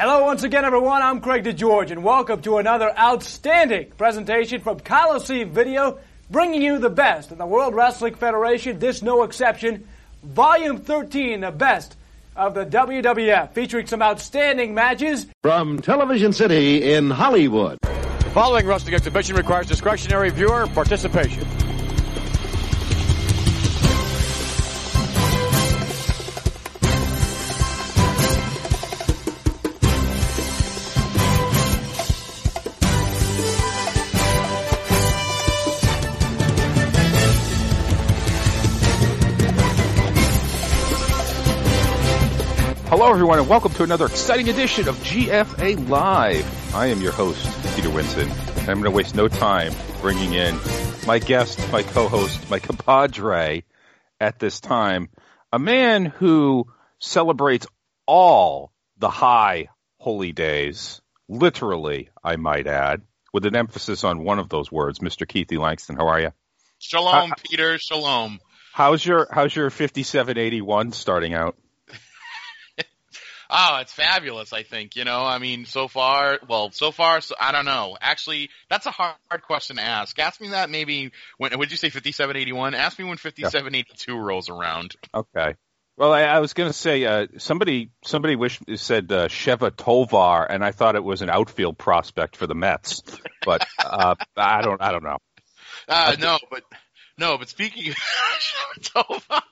Hello once again, everyone. I'm Craig DeGeorge, and welcome to another outstanding presentation from Coliseum Video, bringing you the best in the World Wrestling Federation, this no exception, Volume 13, the best of the WWF, featuring some outstanding matches. From Television City in Hollywood. The following wrestling exhibition requires discretionary viewer participation. Hello, everyone, and welcome to another exciting edition of GFA Live. I am your host, Peter Winson, and I'm going to waste no time bringing in my guest, my co-host, my compadre at this time, a man who celebrates all the high holy days, literally, I might add, with an emphasis on one of those words, Mr. Keithy Langston. How are you? Shalom, Peter. Shalom. How's your How's your 5781 starting out? Oh, it's fabulous. I think you know. I mean, so far, well, so far, so, I don't know. Actually, that's a hard, hard question to ask. Ask me that maybe when. Would you say fifty-seven eighty-one? Ask me when fifty-seven eighty-two rolls around. Okay. Well, I, I was going to say uh, somebody somebody wish said uh, Sheva Tovar, and I thought it was an outfield prospect for the Mets, but uh, I don't I don't know. Uh, no, but no, but speaking of Sheva Tovar.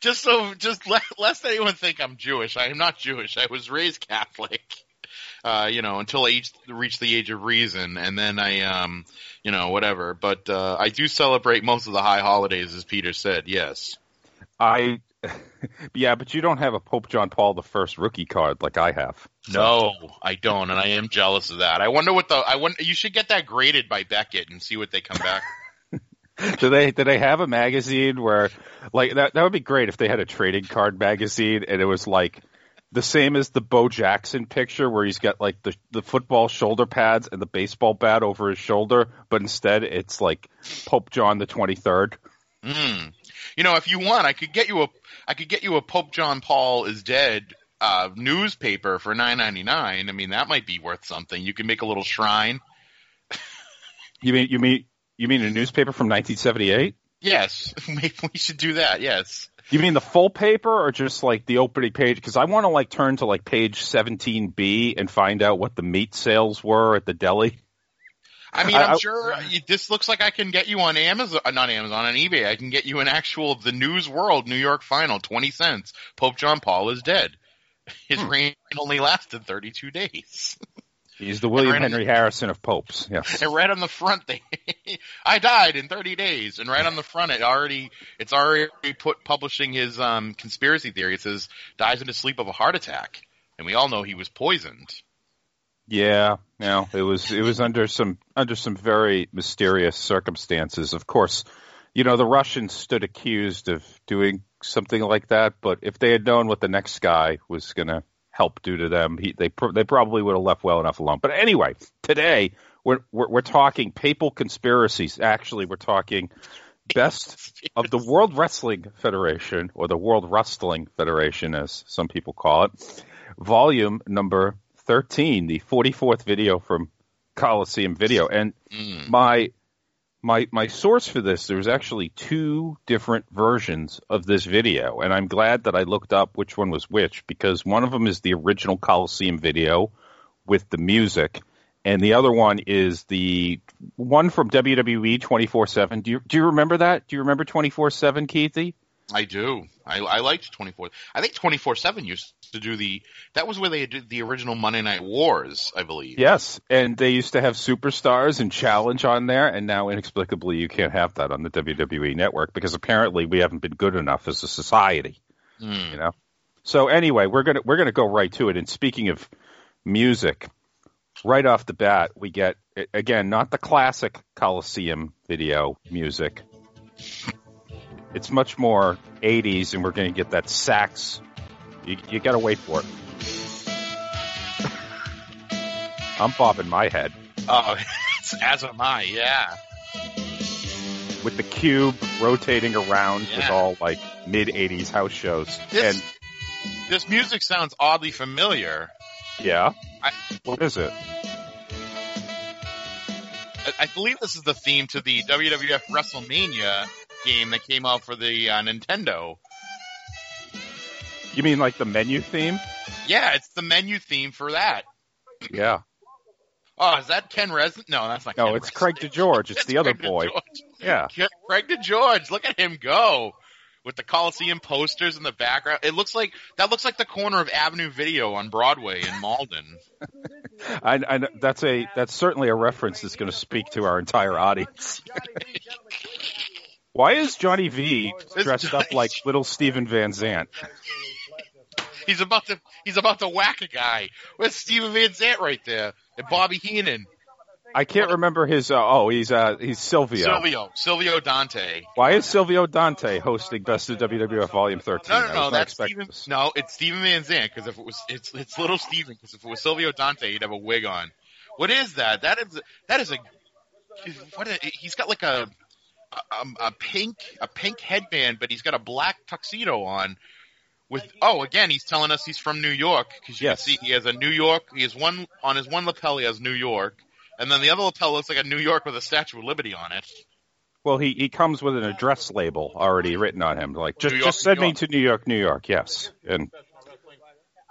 Just so, just let, lest anyone think I'm Jewish. I am not Jewish. I was raised Catholic. Uh, you know, until I reached, reached the age of reason, and then I, um, you know, whatever. But uh, I do celebrate most of the high holidays, as Peter said. Yes. I, yeah, but you don't have a Pope John Paul the First rookie card like I have. So. No, I don't, and I am jealous of that. I wonder what the I wonder. You should get that graded by Beckett and see what they come back. do they do they have a magazine where like that that would be great if they had a trading card magazine and it was like the same as the Bo Jackson picture where he's got like the the football shoulder pads and the baseball bat over his shoulder, but instead it's like Pope John the twenty third. Mm. You know, if you want, I could get you a I could get you a Pope John Paul is dead uh, newspaper for nine ninety nine. I mean, that might be worth something. You can make a little shrine. you mean you mean you mean a newspaper from 1978? Yes, maybe we should do that. Yes. You mean the full paper or just like the opening page? Because I want to like turn to like page 17B and find out what the meat sales were at the deli. I mean, I'm I, sure this looks like I can get you on Amazon, uh, not Amazon, on eBay. I can get you an actual The News World New York Final, 20 cents. Pope John Paul is dead. His hmm. reign only lasted 32 days. He's the William right Henry the, Harrison of popes. Yes. And right on the front, they, I died in 30 days, and right on the front, it already it's already put publishing his um, conspiracy theory. It says dies in his sleep of a heart attack, and we all know he was poisoned. Yeah, no, it was it was under some under some very mysterious circumstances. Of course, you know the Russians stood accused of doing something like that, but if they had known what the next guy was going to help due to them. He, they they probably would have left well enough alone. But anyway, today we're, we're, we're talking papal conspiracies. Actually, we're talking best of the World Wrestling Federation or the World Wrestling Federation, as some people call it. Volume number thirteen, the forty fourth video from Coliseum Video, and mm. my my my source for this there's actually two different versions of this video and i'm glad that i looked up which one was which because one of them is the original coliseum video with the music and the other one is the one from wwe 24-7 do you, do you remember that do you remember 24-7 keithy I do. I, I liked 24. I think 24 7 used to do the. That was where they did the original Monday Night Wars, I believe. Yes, and they used to have superstars and challenge on there, and now inexplicably you can't have that on the WWE network because apparently we haven't been good enough as a society. Mm. You know. So anyway, we're gonna we're gonna go right to it. And speaking of music, right off the bat, we get again not the classic Coliseum video music it's much more 80s, and we're going to get that sax. You, you got to wait for it. I'm bobbing my head. Oh, as am I, yeah. With the cube rotating around yeah. with all like mid 80s house shows. This, and this music sounds oddly familiar. Yeah. I- what is it? I, I believe this is the theme to the WWF WrestleMania game that came out for the uh, Nintendo. You mean like the menu theme? Yeah, it's the menu theme for that. Yeah. Oh, is that Ken Resnick? No, that's not. No, Ken it's Resnick. Craig DeGeorge. It's the other Craig boy. DeGeorge. Yeah. Craig DeGeorge, look at him go with the Coliseum posters in the background. It looks like that looks like the corner of Avenue Video on Broadway in Malden. I, I, that's a that's certainly a reference that's going to speak to our entire audience. Why is Johnny V dressed up like little Steven Van Zandt? He's about to he's about to whack a guy. Where's Steven Van Zandt right there? And Bobby Heenan. I can't remember his. Uh, oh, he's uh, he's Silvio. Silvio. Silvio Dante. Why is Silvio Dante hosting Best of WWF Volume 13? No, no, no. That's Steven. this. No, it's Steven Van Zandt because if it was, it's it's little Steven because if it was Silvio Dante, he'd have a wig on. What is that? That is that is a what? A, he's got like a, a a pink a pink headband, but he's got a black tuxedo on. With oh, again, he's telling us he's from New York because you Yes. can see he has a New York. He has one on his one lapel. He has New York, and then the other lapel looks like a New York with a Statue of Liberty on it. Well, he, he comes with an address label already written on him. Like, just, York, just send me to New York, New York, yes. And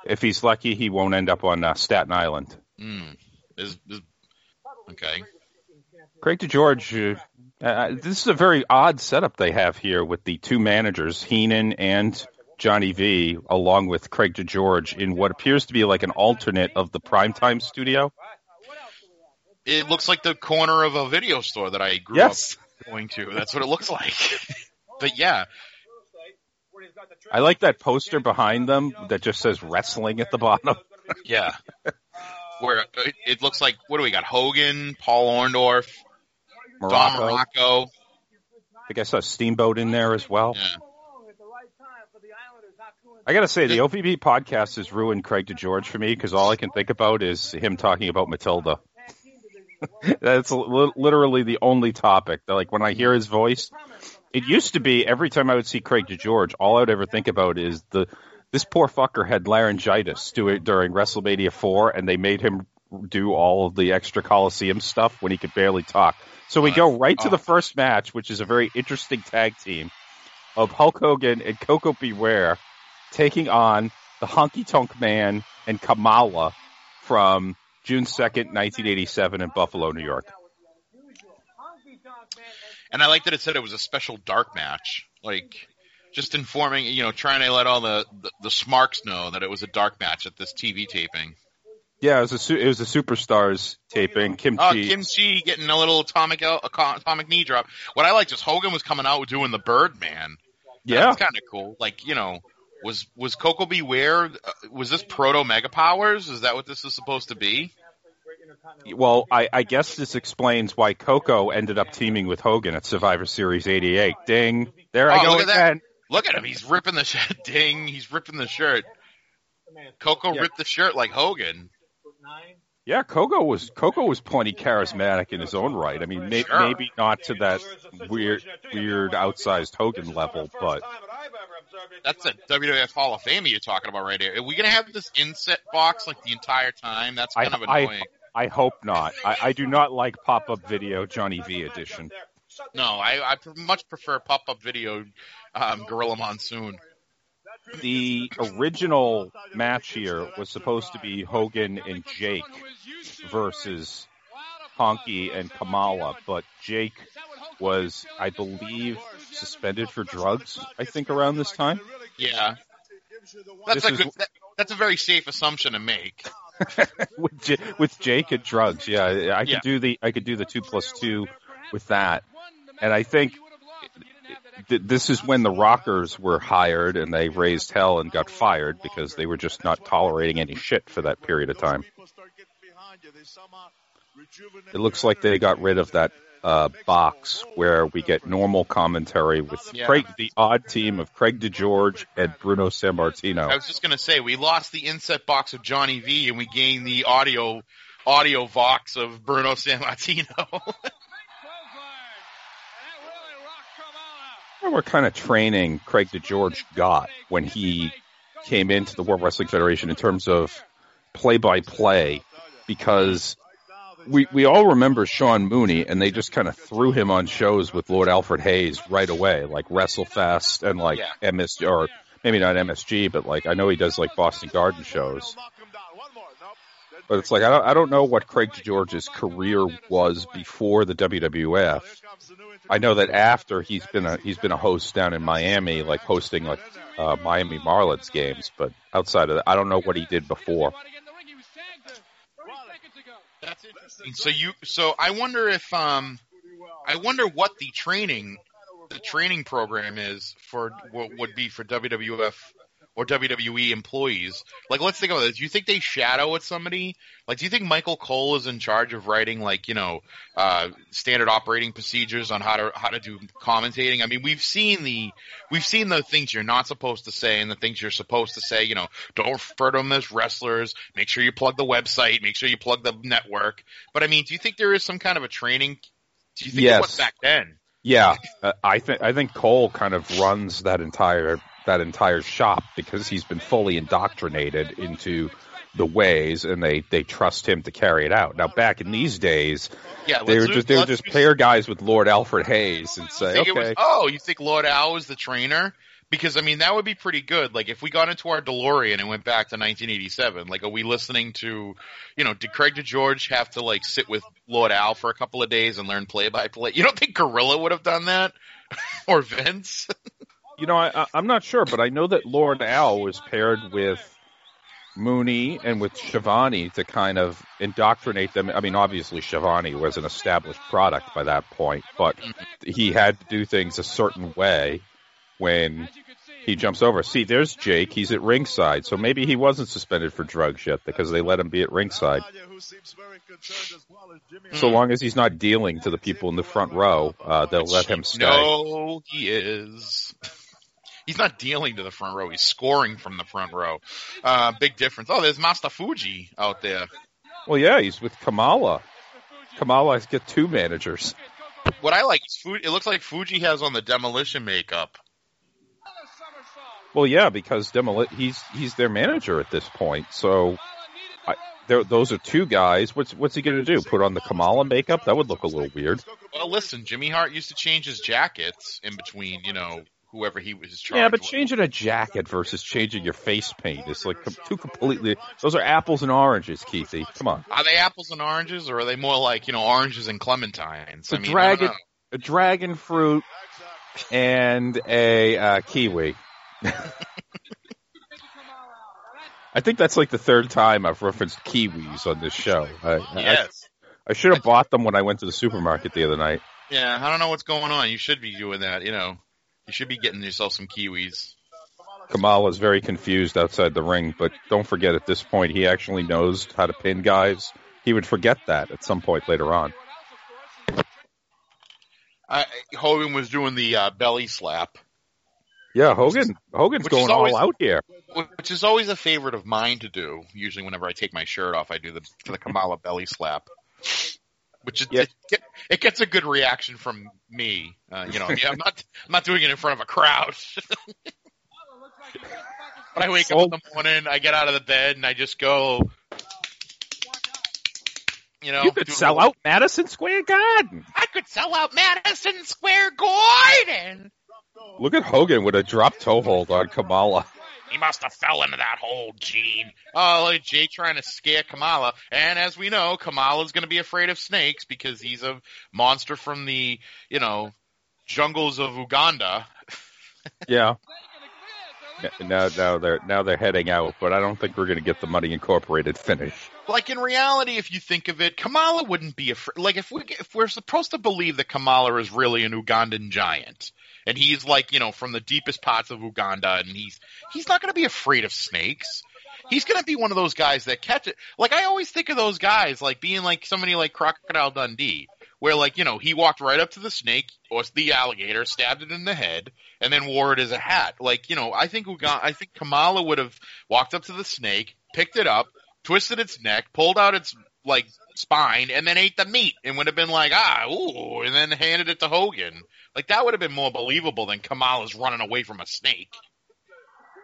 if he's lucky, he won't end up on uh, Staten Island. Mm. Is, is, okay. Craig DeGeorge, uh, uh, this is a very odd setup they have here with the two managers, Heenan and Johnny V, along with Craig DeGeorge in what appears to be like an alternate of the primetime studio. It looks like the corner of a video store that I grew Yes. up going to. That's what it looks like. but yeah, I like that poster behind them that just says wrestling at the bottom. yeah. Where it, it looks like what do we got? Hogan, Paul Orndorff, Don Muraco. Muraco. I think I saw Steamboat in there as well. Yeah. I gotta say, the OVB podcast has ruined Craig DeGeorge for me because all I can think about is him talking about Matilda. That's li- literally the only topic. Like when I hear his voice, it used to be every time I would see Craig DeGeorge, all I would ever think about is the this poor fucker had laryngitis during WrestleMania four, and they made him do all of the extra Coliseum stuff when he could barely talk. So we go right to the first match, which is a very interesting tag team of Hulk Hogan and Koko B. Ware taking on the Honky Tonk Man and Kamala from June 2nd, 1987 in Buffalo, New York. And I like that it said it was a special dark match. Like just informing, you know, trying to let all the, the, the smarks know that it was a dark match at this TV taping. Yeah, it was a su- it was a Superstars taping. Kim Oh, Chi. Kim Chi getting a little atomic uh, co- atomic knee drop. What I liked is Hogan was coming out doing the Birdman. yeah, That's kind of cool. Like, you know, was was Koko B. Ware? Uh, was this proto Mega Powers? Is that what this is supposed to be? well, I, I guess this explains why Koko ended up teaming with Hogan at Survivor Series '88. Ding! There I Oh, go look at that. again. Look at him. He's ripping the shirt. Ding. He's ripping the shirt. Koko Yeah. ripped the shirt like Hogan. Yeah, Koko was Koko was plenty charismatic in his own right. I mean, may, Sure. maybe not to that weird, weird, outsized Hogan level, but That's a WWF Hall of Fame you're talking about right here. Are we gonna have this inset box like the entire time? That's I, kind of I, annoying. I hope not. I, I do not like pop-up video Johnny V edition. no, I, I much prefer pop-up video um, Gorilla Monsoon. The original match here was supposed to be Hogan and Jake versus Honky and Kamala, but Jake was, I believe, suspended for drugs. I think around this time. Yeah, that's This a is- good. That, that's a very safe assumption to make. with J- with Jake and drugs. Yeah, I could Yeah. do the I could do the two plus two with that, and I think th- this is when the Rockers were hired and they raised hell and got fired because they were just not tolerating any shit for that period of time. It looks like they got rid of that uh, box where we get normal commentary with Yeah. Craig, the odd team of Craig DeGeorge and Bruno Sammartino. I was just gonna say we lost the inset box of Johnny V and we gained the audio audio vox of Bruno Sammartino. what kind of training Craig DeGeorge got when he came into the World Wrestling Federation in terms of play by play because we we all remember Sean Mooney, and they just kind of threw him on shows with Lord Alfred Hayes right away, like WrestleFest and like Yeah. MS or maybe not MSG, but like I know he does like Boston Garden shows. But it's like I don't I don't know what Craig George's career was before the WWF. I know that after he's been a he's been a host down in Miami, like hosting like uh, Miami Marlins games. But outside of that, I don't know what he did before. That's interesting. So you, so I wonder if, um, I wonder what the training, the training program is for what would be for WWF or WWE employees. Like, let's think about this. Do you think they shadow with somebody? Like, do you think Michael Cole is in charge of writing, like, you know, uh, standard operating procedures on how to how to do commentating? I mean, we've seen the we've seen the things you're not supposed to say and the things you're supposed to say. You know, don't refer to them as wrestlers. Make sure you plug the website. Make sure you plug the network. But I mean, do you think there is some kind of a training? Do you think Yes. it was back then? Yeah, uh, I think I think Cole kind of runs that entire that entire shop because he's been fully indoctrinated into the ways, and they they trust him to carry it out. Now, back in these days, Yeah, they were just they would just pair guys with Lord Alfred Hayes and say, it was, okay, oh, you think Lord Al was the trainer? Because I mean, that would be pretty good. Like if we got into our DeLorean and went back to 1987, like are we listening to, you know, did Craig DeGeorge have to like sit with Lord Al for a couple of days and learn play by play? You don't think Gorilla would have done that, or Vince? you know, I, I'm not sure, but I know that Lord Al was paired with Mooney and with Schiavone to kind of indoctrinate them. I mean, obviously Schiavone was an established product by that point, but he had to do things a certain way when he jumps over. See, there's Jake. He's at ringside, so maybe he wasn't suspended for drugs yet because they let him be at ringside. So long as he's not dealing to the people in the front row, uh, they'll let him stay. No, he is. He's not dealing to the front row. He's scoring from the front row. Uh, big difference. Oh, there's Master Fuji out there. Well, yeah, he's with Kamala. Kamala has got two managers. What I like is Fu- it looks like Fuji has on the demolition makeup. Well, yeah, because Demoli- he's he's their manager at this point. So, I, those are two guys. What's what's he going to do? Put on the Kamala makeup? That would look a little weird. Well, listen, Jimmy Hart used to change his jackets in between, you know, whoever he was charged Yeah, but with. changing a jacket versus changing your face paint is like two completely. Those are apples and oranges, Keithy. Come on, Are they apples and oranges, or are they more like you know oranges and clementines? a I mean, I dragon, a dragon fruit, and a uh, kiwi. I think that's like the third time I've referenced kiwis on this show. I, I- Yes. I should have bought them when I went to the supermarket the other night. Yeah, I don't know what's going on. You should be doing that. You know, you should be getting yourself some kiwis. Kamala's very confused outside the ring, but don't forget at this point he actually knows how to pin guys. He would forget that at some point later on. I, Hogan was doing the uh, belly slap, Yeah, Hogan. Hogan's going always- all out here. which is always a favorite of mine to do. Usually, whenever I take my shirt off, I do the the Kamala belly slap, which is, Yeah. it, it gets a good reaction from me. Uh, you know, I mean, I'm not I'm not doing it in front of a crowd. but I wake up in the morning, I get out of the bed, and I just go. You know, You could sell out Madison Square Garden. I could sell out Madison Square Garden. Look at Hogan with a drop toe hold on Kamala. He must have fell into that hole, Gene. Oh, look, Jay trying to scare Kamala. And as we know, Kamala's going to be afraid of snakes because he's a monster from the, you know, jungles of Uganda. Yeah. Now, now they're now they're heading out, but I don't think we're going to get the Money Incorporated finish. Like in reality, if you think of it, Kamala wouldn't be afraid. Like if we if we're supposed to believe that Kamala is really an Ugandan giant, and he's like you know from the deepest parts of Uganda, and he's he's not going to be afraid of snakes. He's going to be one of those guys that catch it. Like I always think of those guys like being like somebody like Crocodile Dundee, where like you know he walked right up to the snake or the alligator, stabbed it in the head, and then wore it as a hat. Like you know, I think Uganda, I think Kamala would have walked up to the snake, picked it up, twisted its neck, pulled out its like spine, and then ate the meat, and would have been like ah ooh, and then handed it to Hogan. Like that would have been more believable than Kamala's running away from a snake.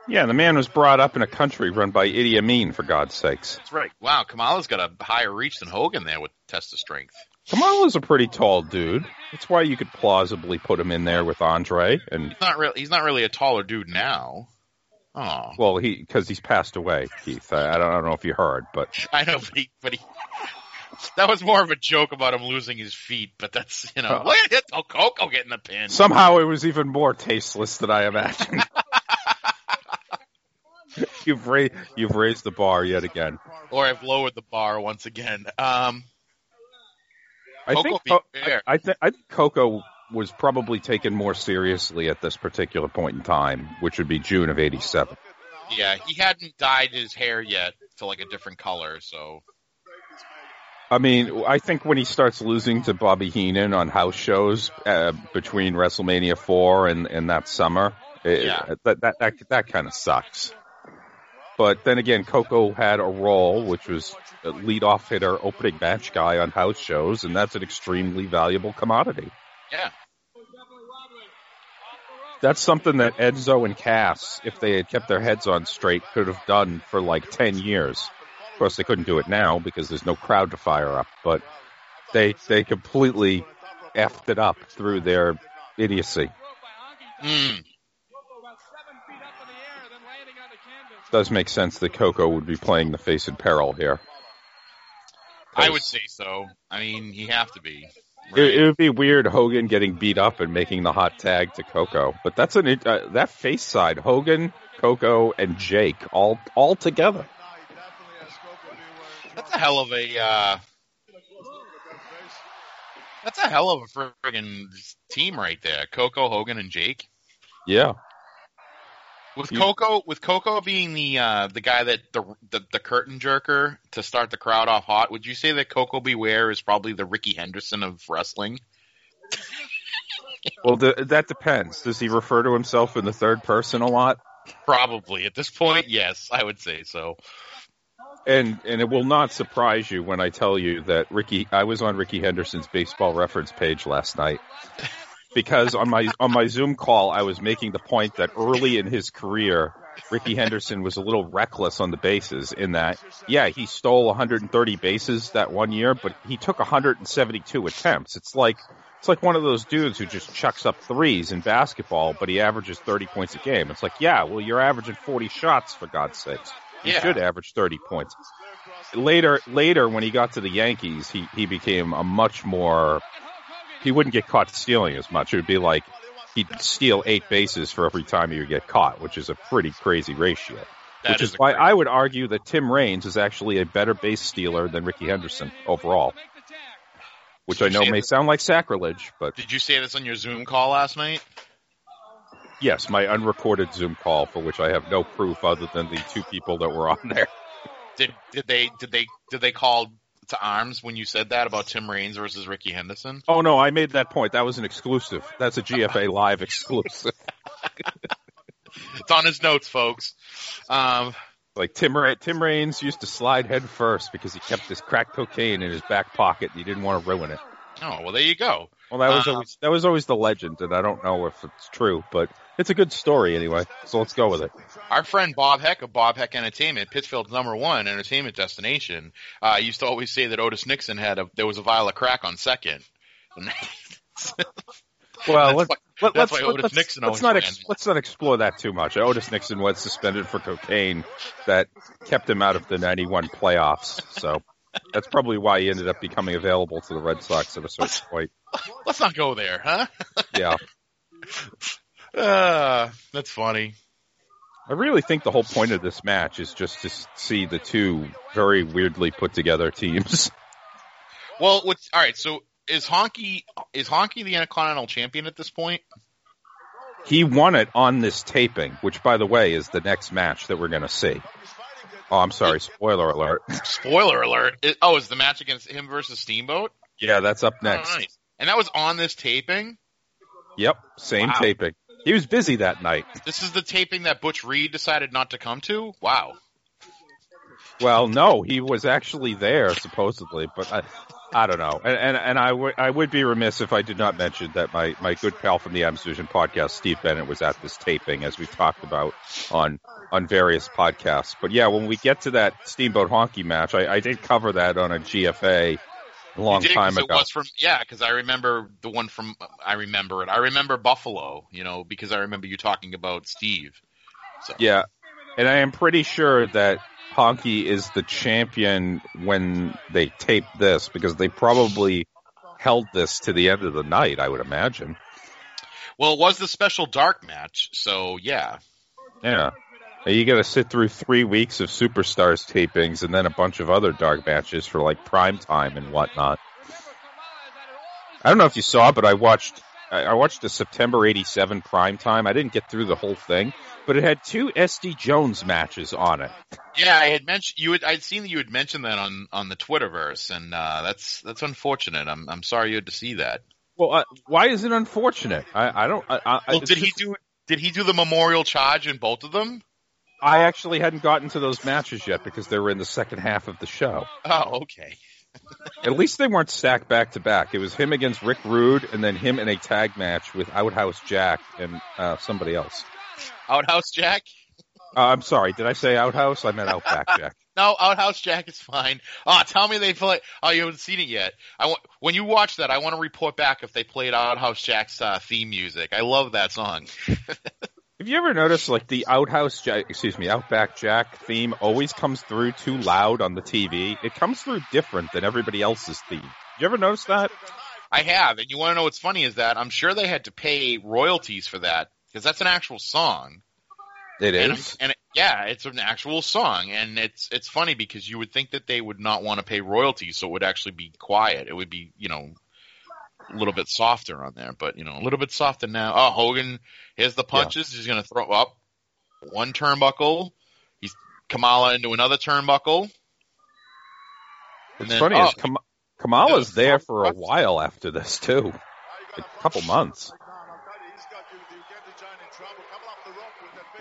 Yeah, the man was brought up in a country run by Idi Amin, for God's sakes. That's right. Wow, Kamala's got a higher reach than Hogan there with test of strength. Kamala's a pretty tall dude. That's why you could plausibly put him in there with Andre. And He's not really. He's not really a taller dude now. Oh, well, he because he's passed away, Keith. I, I, don't, I don't know if you heard, but I know, but he, but he. That was more of a joke about him losing his feet, but that's you know. Look at oh, Koko getting the pin. somehow it was even more tasteless than I imagined. you've raised you've raised the bar yet again. or I've lowered the bar once again. Um, I Koko think Co- I, I, th- I think Koko was probably taken more seriously at this particular point in time, which would be June of '87. yeah, he hadn't dyed his hair yet to like a different color, so I mean, I think when he starts losing to Bobby Heenan on house shows uh, between WrestleMania four and, and that summer, it, Yeah. that that that, that kind of sucks. But then again, Koko had a role, which was a leadoff hitter, opening match guy on house shows, and that's an extremely valuable commodity. yeah. That's something that Enzo and Cass, if they had kept their heads on straight, could have done for like 10 years. Of course, they couldn't do it now because there's no crowd to fire up, but they, they completely effed it up through their idiocy. Mm. Does make sense that Koko would be playing the face in peril here. I would say so. I mean, he have to be. It, it would be weird Hogan getting beat up and making the hot tag to Koko, but that's an uh, that face side Hogan, Koko, and Jake all all together. That's a hell of a. Uh, that's a hell of a friggin' team right there. Koko, Hogan, and Jake. Yeah, With You- Koko, with Koko being the uh, the guy that the, the the curtain jerker to start the crowd off hot, would you say that Koko B. Ware is probably the Rickey Henderson of wrestling? well, th- that depends. Does he refer to himself in the third person a lot? Probably at this point, yes, I would say so. And and it will not surprise you when I tell you that Ricky I was on Rickey Henderson's baseball reference page last night. Because on my on my Zoom call I was making the point that early in his career Rickey Henderson was a little reckless on the bases in that yeah, he stole 130 bases that one year, but he took 172 attempts. It's like it's like one of those dudes who just chucks up threes in basketball, but he averages 30 points a game. It's like, yeah, well, you're averaging 40 shots for God's sakes. He Yeah. should average 30 points. Later, later when he got to the Yankees, he, he became a much more, he wouldn't get caught stealing as much. It would be like he'd steal eight bases for every time he would get caught, which is a pretty crazy ratio. That which is, a why I would argue that Tim Raines is actually a better base stealer than Rickey Henderson overall. Which I know may that- sound like sacrilege, but Did you say this on your Zoom call last night? yes, my unrecorded Zoom call for which I have no proof other than the two people that were on there. Did did they did they did they call to arms when you said that about Tim Raines versus Rickey Henderson? Oh no, I made that point. That was an exclusive. That's a GFA live exclusive. It's on his notes, folks. Um, Like Tim Ra- Tim Raines used to slide head first because he kept his crack cocaine in his back pocket and he didn't want to ruin it. oh well, there you go. Well, that was Uh, always that was always the legend, and I don't know if it's true, but it's a good story anyway. So let's go with it. Our friend Bob Heck of Bob Heck Entertainment, Pittsfield's number one entertainment destination, uh, used to always say that Otis Nixon had a there was a vial of crack on second. Well, That's let's, why- let, that's let's, Otis let's, Nixon let's not ex, let's not explore that too much. Otis Nixon was suspended for cocaine that kept him out of the '91 playoffs, so that's probably why he ended up becoming available to the Red Sox at a certain point. Let's not go there, huh? Yeah. Uh, that's funny. I really think the whole point of this match is just to see the two very weirdly put together teams. Well, what's all right? So is Honky is Honky the Intercontinental Champion at this point? He won it on this taping, which, by the way, is the next match that we're going to see. Oh, I'm sorry, spoiler alert. Spoiler alert! It, oh, is the match against him versus Steamboat? Yeah, that's up Oh, next. nice. And that was on this taping. Yep, same Wow. taping. He was busy that night. This is the taping that Butch Reed decided not to come to. Wow. Well, no, he was actually there supposedly, but I, I don't know, and and, and I would I would be remiss if I did not mention that my my good pal from the Adams Vision podcast, Steve Bennett, was at this taping, as we've talked about on on various podcasts. But yeah, when we get to that Steamboat Honky match, I, I did cover that on a GFA long did, time ago. It was from yeah, because I remember the one from I remember it. I remember Buffalo, you know, because I remember you talking about Steve. So Yeah, and I am pretty sure that Honky is the champion when they taped this because they probably held this to the end of the night. I would imagine. well, it was the special dark match, so yeah. Yeah. You got to sit through three weeks of Superstars tapings and then a bunch of other dark matches for like prime time and whatnot. I don't know if you saw, but I watched I watched the September '87 prime time. I didn't get through the whole thing, but it had two SD Jones matches on it. Yeah, I had mentioned you. Had, I'd seen that you had mentioned that on on the Twitterverse, and uh, that's that's unfortunate. I'm I'm sorry you had to see that. Well, uh, why is it unfortunate? I, I don't. I, I, Well, did he just- do did he do the memorial charge in both of them? I actually hadn't gotten to those matches yet because they were in the second half of the show. Oh, okay. At least they weren't stacked back to back. It was him against Rick Rude, and then him in a tag match with Outhouse Jack and uh, somebody else. Outhouse Jack. Uh, I'm sorry, did I say Outhouse? I meant Outback Jack. No, Outhouse Jack is fine. Oh, tell me they play. Oh, you haven't seen it yet. I want when you watch that, I want to report back if they played Outhouse Jack's uh, theme music. I love that song. Have you ever noticed, like the Outhouse Jack, excuse me, Outback Jack theme always comes through too loud on the TV? It comes through different than everybody else's theme. You ever notice that? I have, and you want to know what's funny is that I'm sure they had to pay royalties for that because that's an actual song. It is, And, and it, yeah, it's an actual song, and it's it's funny because you would think that they would not want to pay royalties, so it would actually be quiet. It would be you know a little bit softer on there, but you know a little bit softer now. Oh, Hogan, here's the punches. He's going to throw up one turnbuckle. He's Kamala into another turnbuckle. It's then- funny, oh, is Kam- Kamala's Yeah, there for a while after this too, a couple months.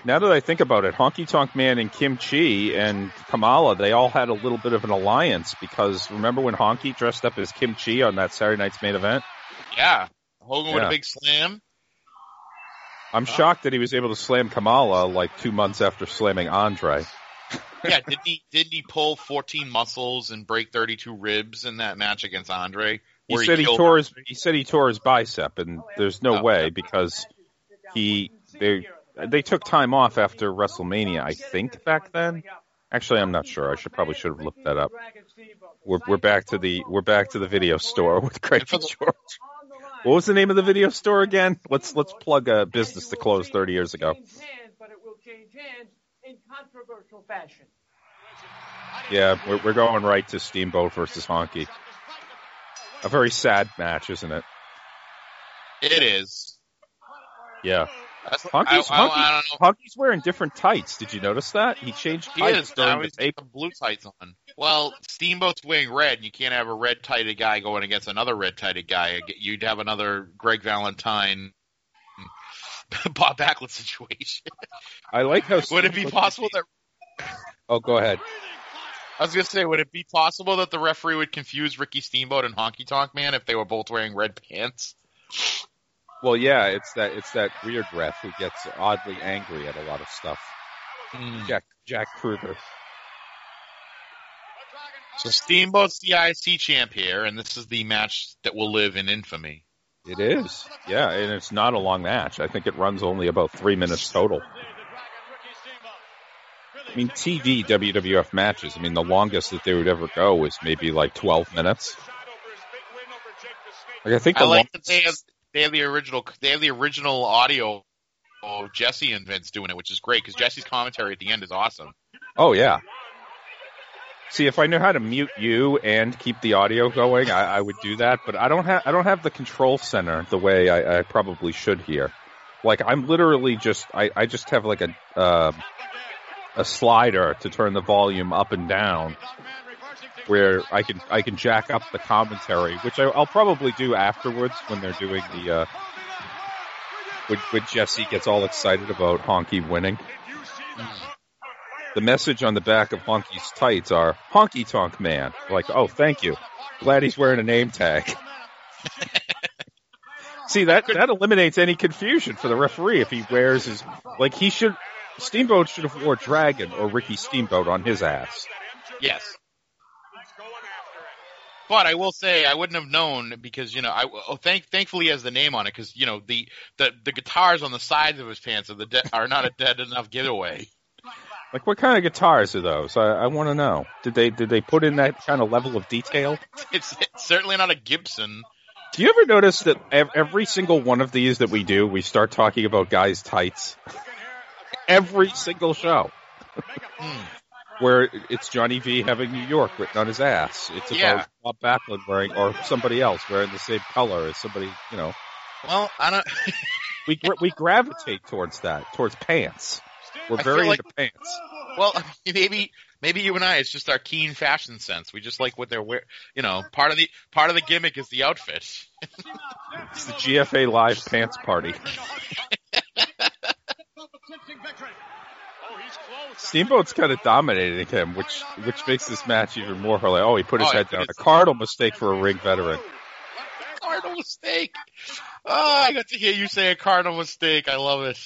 Now that I think about it, Honky Tonk Man and Kim Chi and Kamala, they all had a little bit of an alliance because remember when Honky dressed up as Kim Chi on that Saturday night's main event? Yeah, Hogan with Yeah. a big slam. I'm shocked that he was able to slam Kamala like two months after slamming Andre. Yeah, didn't he? Didn't he pull 14 muscles and break 32 ribs in that match against Andre? He said he tore his he said he tore his bicep, and there's no Oh. way because he they they took time off after WrestleMania, I think back then. Actually, I'm not sure. I should probably should have looked that up. We're we're back to the we're back to the video store with Craig And for the- George. What was the name of the video store again? Let's let's plug a business that closed 30 years ago. But it will change hands in controversial fashion. Yeah, we're we're going right to Steamboat versus Honky. A very sad match, isn't it? It is. Yeah. That's, Honky's, I, I, Honky- I don't know. Honky's wearing different tights. Did you notice that? He changed He is. during Now the he's tape. got the blue tights on. Well, Steamboat's wearing red, and you can't have a red tighted guy going against another red tighted guy. You'd have another Greg Valentine, Bob Backlund situation. I like how. Would it be possible that Oh, go ahead. I was gonna say, would it be possible that the referee would confuse Ricky Steamboat and Honky Tonk Man if they were both wearing red pants? Well, yeah, it's that it's that weird ref who gets oddly angry at a lot of stuff. Hmm. Jack Jack Kruger. So Steamboat's the IC champ here, and this is the match that will live in infamy. It is, yeah, and it's not a long match. I think it runs only about three minutes total. I mean, TV WWF matches. I mean, the longest that they would ever go is maybe like twelve minutes. Like I think I like that they have they have the original they have the original audio of Jesse and Vince doing it, which is great because Jesse's commentary at the end is awesome. Oh yeah. See, if I knew how to mute you and keep the audio going, I, I would do that. But I don't have I don't have the control center the way I, I probably should here. Like I'm literally just I, I just have like a uh, a slider to turn the volume up and down, where I can I can jack up the commentary, which I, I'll probably do afterwards when they're doing the uh, when, when Jesse gets all excited about Honky winning. The message on the back of Honky's tights are Honky Tonk Man. Like, oh, thank you. Glad he's wearing a name tag. See that that eliminates any confusion for the referee if he wears his like he should Steamboat should have wore Dragon or Ricky Steamboat on his ass. Yes. But I will say I wouldn't have known because you know I oh, thank thankfully he has the name on it because you know the, the the guitars on the sides of his pants are the de- are not a dead enough giveaway. Like what kind of guitars are those? I, I want to know. Did they did they put in that kind of level of detail? It's, it's certainly not a Gibson. Do you ever notice that ev- every single one of these that we do, we start talking about guys' tights? every single show. Hmm. Where it's Johnny V having New York written on his ass. It's about Yeah. Bob Backlund wearing, or somebody else wearing the same color as somebody, you know. Well, I don't. We gra- we gravitate towards that, towards pants. We're very like- into pants. Well, maybe maybe you and I, it's just our keen fashion sense. We just like what they're wearing. You know, part of the part of the gimmick is the outfit. It's the GFA Live Pants Party. Steamboat's kind of dominating him, which which makes this match even more like, oh, he put his Oh, head down. A cardinal mistake for a ring veteran. Cardinal mistake. Oh, I got to hear you say a cardinal mistake. I love it.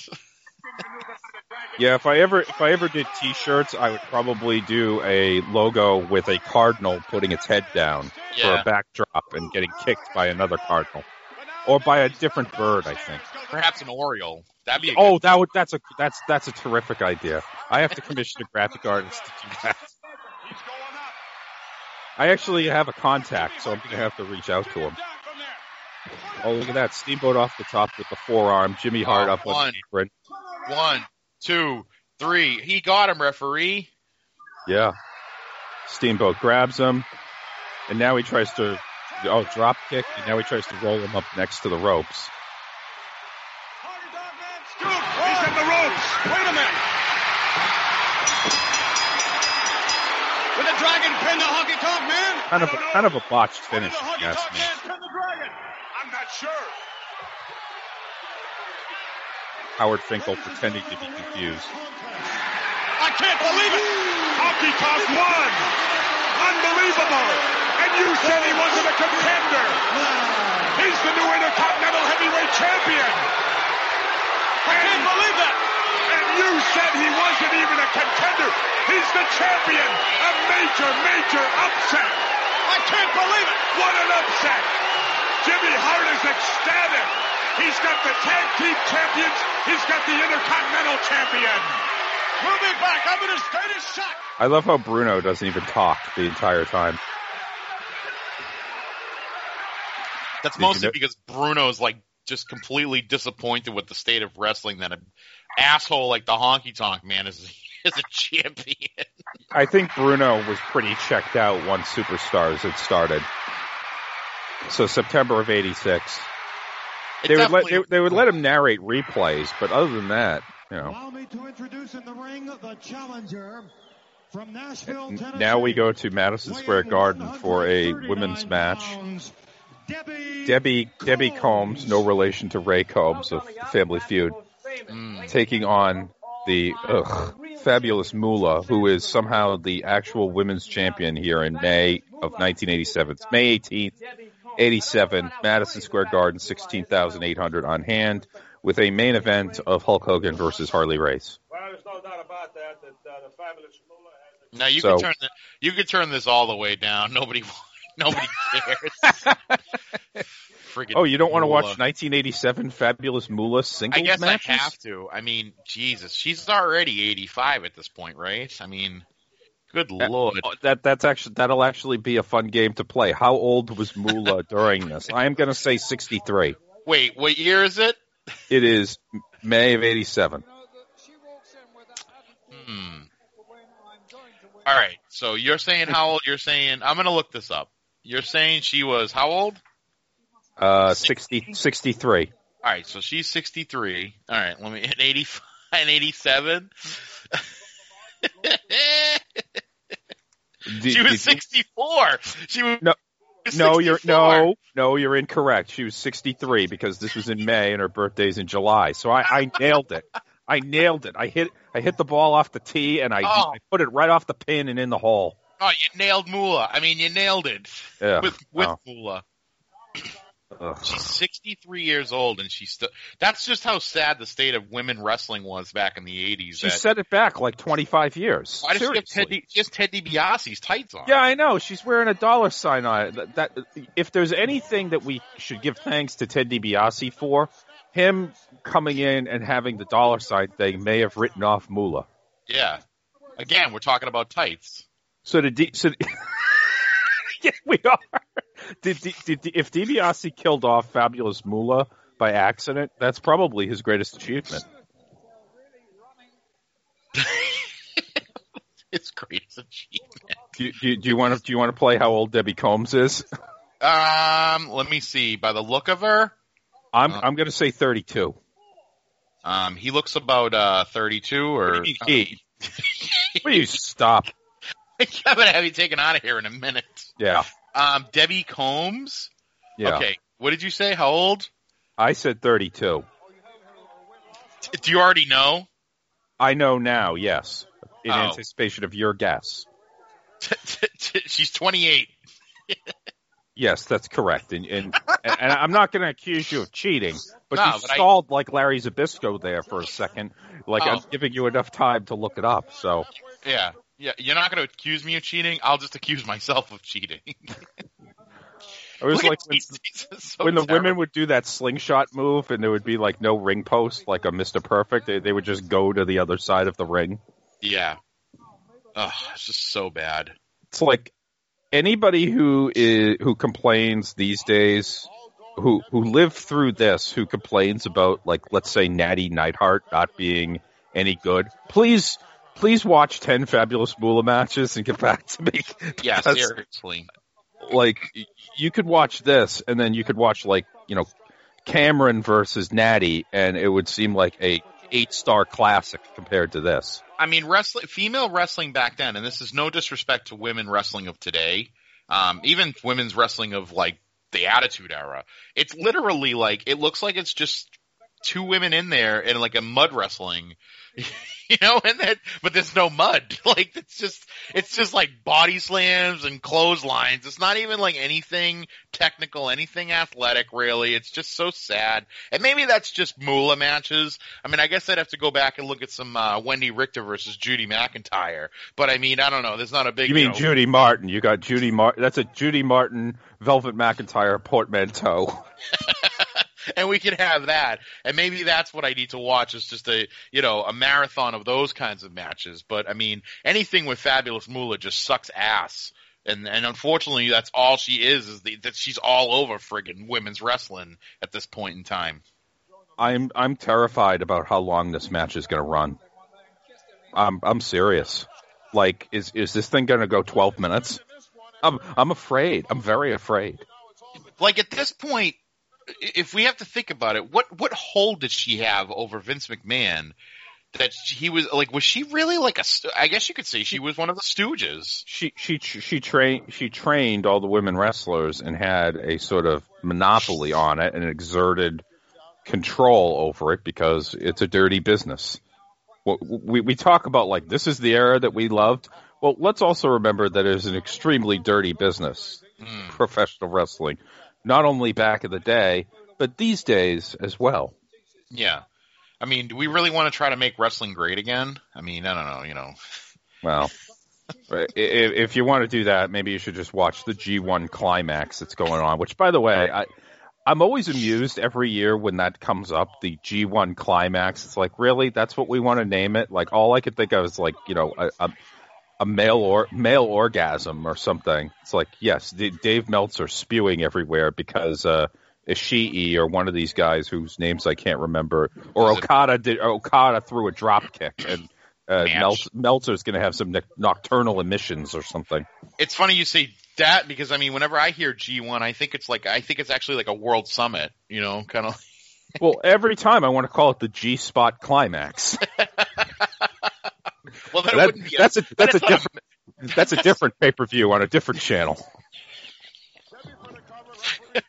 Yeah, if I ever if I ever did T-shirts, I would probably do a logo with a cardinal putting its head down for a backdrop and getting kicked by another cardinal, or by a different bird. I think. Perhaps an Oriole. That'd be Oh, that would that's a that's that's a terrific idea. I have to commission a graphic artist to do that. I actually have a contact, so I'm going to have to reach out to him. Oh, look at that! Steamboat off the top with the forearm. Jimmy Hart Oh, up on the apron. One, two, three. He got him, referee. Yeah. Steamboat grabs him, and now he tries to oh drop kick, and now he tries to roll him up next to the ropes. He's in the ropes. Wait a minute. With the dragon pin the honky tonk man. Kind of a, kind of a botched finish, the if you honky ask man pin the dragon? I'm not sure. Howard Finkel pretending to be confused. I can't believe it. Honky tonk won. Unbelievable. And you said he wasn't a contender. He's the new Intercontinental Heavyweight Champion. I can't believe that. And you said he wasn't even a contender. He's the champion. A major, major upset. I can't believe it. What an upset. Jimmy Hart is ecstatic. He's got the tag team champions. He's got the Intercontinental champion. We'll be back. I'm in a state of shock. I love how Bruno doesn't even talk the entire time. That's Did you mostly know- because Bruno's like just completely disappointed with the state of wrestling that an asshole like the Honky Tonk Man is is a champion. I think Bruno was pretty checked out once Superstars had started. So September of '86, It they would let definitely- they, they would let him narrate replays, but other than that, you know. Allow me to introduce in the ring the challenger from Nashville, Tennessee. Now we go to Madison Square Garden for a women's match. pounds, Debbie, Debbie Debbie Combs, no relation to Ray Combs of Family Feud, Mm. taking on the ugh, fabulous Moolah, who is somehow the actual women's champion here in May of 1987. It's May 18th, 87, Madison Square Garden, 16,800 on hand, with a main event of Hulk Hogan versus Harley Race. Well, there's no doubt about that. That uh, the fabulous Moolah has Now you So- could turn the, you could turn this all the way down. Nobody nobody cares. Friggin' Oh, you don't want to watch 1987 Fabulous Moolah singles I guess matches? I have to. I mean, Jesus, she's already 85 at this point, right? I mean, good lord. Oh, That that's actually that'll actually be a fun game to play. How old was Moolah during this? I am going to say 63. Wait, what year is it? It is May of 87. Hmm. All right. So you're saying how old? You're saying I'm going to look this up. You're saying she was how old? Uh, 60, 63. All right. So she's 63. All right. Let me. An 85 and 87. Did- she was did 64. She was. No, was No, you're no, no, you're incorrect. She was 63 because this was in May and her birthday's in July. So I, I nailed it. I nailed it. I hit I hit the ball off the tee and I, Oh. I put it right off the pin and in the hole. Oh, you nailed Moolah. I mean, you nailed it Yeah. with with Oh. Moolah. Ugh. She's 63 years old, and she's still. That's just how sad the state of women wrestling was back in the 80s. She that- set it back like 25 years. Why does she have Seriously. Ted, Di- she has Ted DiBiase's tights on? Yeah, I know. She's wearing a dollar sign on it. That, that if there's anything that we should give thanks to Ted DiBiase for, him coming in and having the dollar sign thing may have written off Moolah. Yeah. Again, we're talking about tights. So the D, so yeah, we are. Did, did, did if DiBiase killed off Fabulous Moolah by accident, that's probably his greatest achievement. It's greatest achievement. Do, you- do, do you want to do you want to play how old Debbie Combs is? Um, let me see. By the look of her, I'm Uh. I'm going to say 32. um, he looks about uh 32 or. He. Will you stop? I'm gonna have you taken out of here in a minute. Yeah, Um, Debbie Combs. yeah. Okay, what did you say? How old? I said 32. T- Do you already know? I know now, yes, in Oh. anticipation of your guess. She's 28. Yes, that's correct. And and, and I'm not going to accuse you of cheating, but No, you but I- stalled like Larry Zbyszko there for a second. Like I'm Oh. giving you enough time to look it up. So Yeah. Yeah, you're not going to accuse me of cheating. I'll just accuse myself of cheating. it was Look like when, these- these are so when the terrible. women would do that slingshot move, and there would be like no ring post, like a Mister Perfect. They, they would just go to the other side of the ring. Yeah. Oh, it's just so bad. It's like anybody who is who complains these days, who who lived through this, who complains about like let's say Natty Neidhart not being any good. Please, please watch ten fabulous Moolah matches and get back to me. Yeah, seriously. like you could watch this, and then you could watch like you know Cameron versus Natty, and it would seem like a eight star classic compared to this. I mean, wrestling, female wrestling back then, and this is no disrespect to women wrestling of today, um, even women's wrestling of like the Attitude Era. It's literally like it looks like it's just two women in there in like a mud wrestling, you know, and then but there's no mud. Like it's just it's just like body slams and clotheslines. It's not even like anything technical, anything athletic really. It's just so sad. And maybe that's just Moolah matches. I mean, I guess I'd have to go back and look at some uh, Wendi Richter versus Judy McIntyre. But I mean, I don't know. There's not a big. You mean know, Judy Martin? You got Judy Martin. That's a Judy Martin Velvet McIntyre portmanteau. and we can have that. And maybe that's what I need to watch is just a you know a marathon of those kinds of matches. But I mean, anything with Fabulous Moolah just sucks ass. And and unfortunately, that's all she is is the, that she's all over friggin' women's wrestling at this point in time. I'm I'm terrified about how long this match is going to run. I'm I'm serious. Like, is is this thing going to go 12 minutes? I'm I'm afraid. I'm very afraid. like at this point, if we have to think about it, what what hold did she have over Vince McMahon? That he was like, was she really like a? I guess you could say she was one of the Stooges. She she she trained she trained all the women wrestlers and had a sort of monopoly on it and exerted control over it because it's a dirty business. Well, We we talk about like this is the era that we loved. Well, let's also remember that it is an extremely dirty business, Mm. professional wrestling, not only back in the day, but these days as well. Yeah, I mean, do we really want to try to make wrestling great again? I mean, I don't know. You know, Well, if you want to do that, maybe you should just watch the G1 climax that's going on. Which, by the way, I I'm always amused every year when that comes up. The G1 climax. It's like, really, that's what we want to name it? Like, all I could think of is like, you know, a, a, a male or male orgasm or something. It's like, yes, D- Dave Meltzer spewing everywhere because. uh Ishii or one of these guys whose names I can't remember, or Okada did. Okada threw a drop kick, and uh, Match. Mel- Meltzer's going to have some nocturnal emissions or something. it's funny you say that because I mean, whenever I hear G1, I think it's like I think it's actually like a world summit. You know, kind of. Well, every time I want to call it the G Spot Climax. Well, That- wouldn't be. that's a but that's a different that's a different pay per view on a different channel.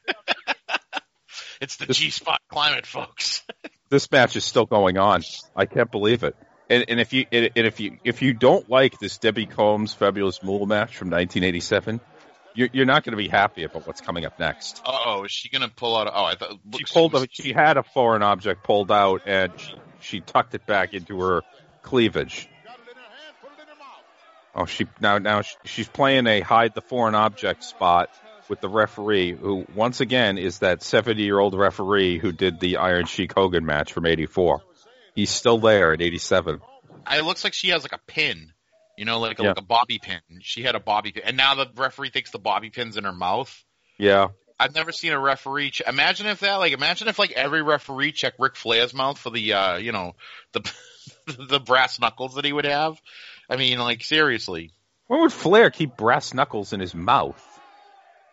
It's the G spot climate, folks. this match is still going on. I can't believe it. And, and if you and if you if you don't like this Debbie Combs Fabulous Moolah match from 1987, you're, you're not going to be happy about what's coming up next. Oh, is she gonna pull out? Oh, I thought She pulled a, she had a foreign object pulled out and she, she tucked it back into her cleavage. Oh, she now now she's playing a hide the foreign object spot with the referee, who once again is that 70 year old referee who did the Iron Sheik Hogan match from '84. He's still there at 87. It looks like she has like a pin, you know, like a, Yeah. like a bobby pin. She had a bobby pin, and now the referee thinks the bobby pin's in her mouth. Yeah, I've never seen a referee. Ch- imagine if that, like, imagine if like every referee checked Ric Flair's mouth for the, uh, you know, the the brass knuckles that he would have. I mean, like, seriously, why would Flair keep brass knuckles in his mouth?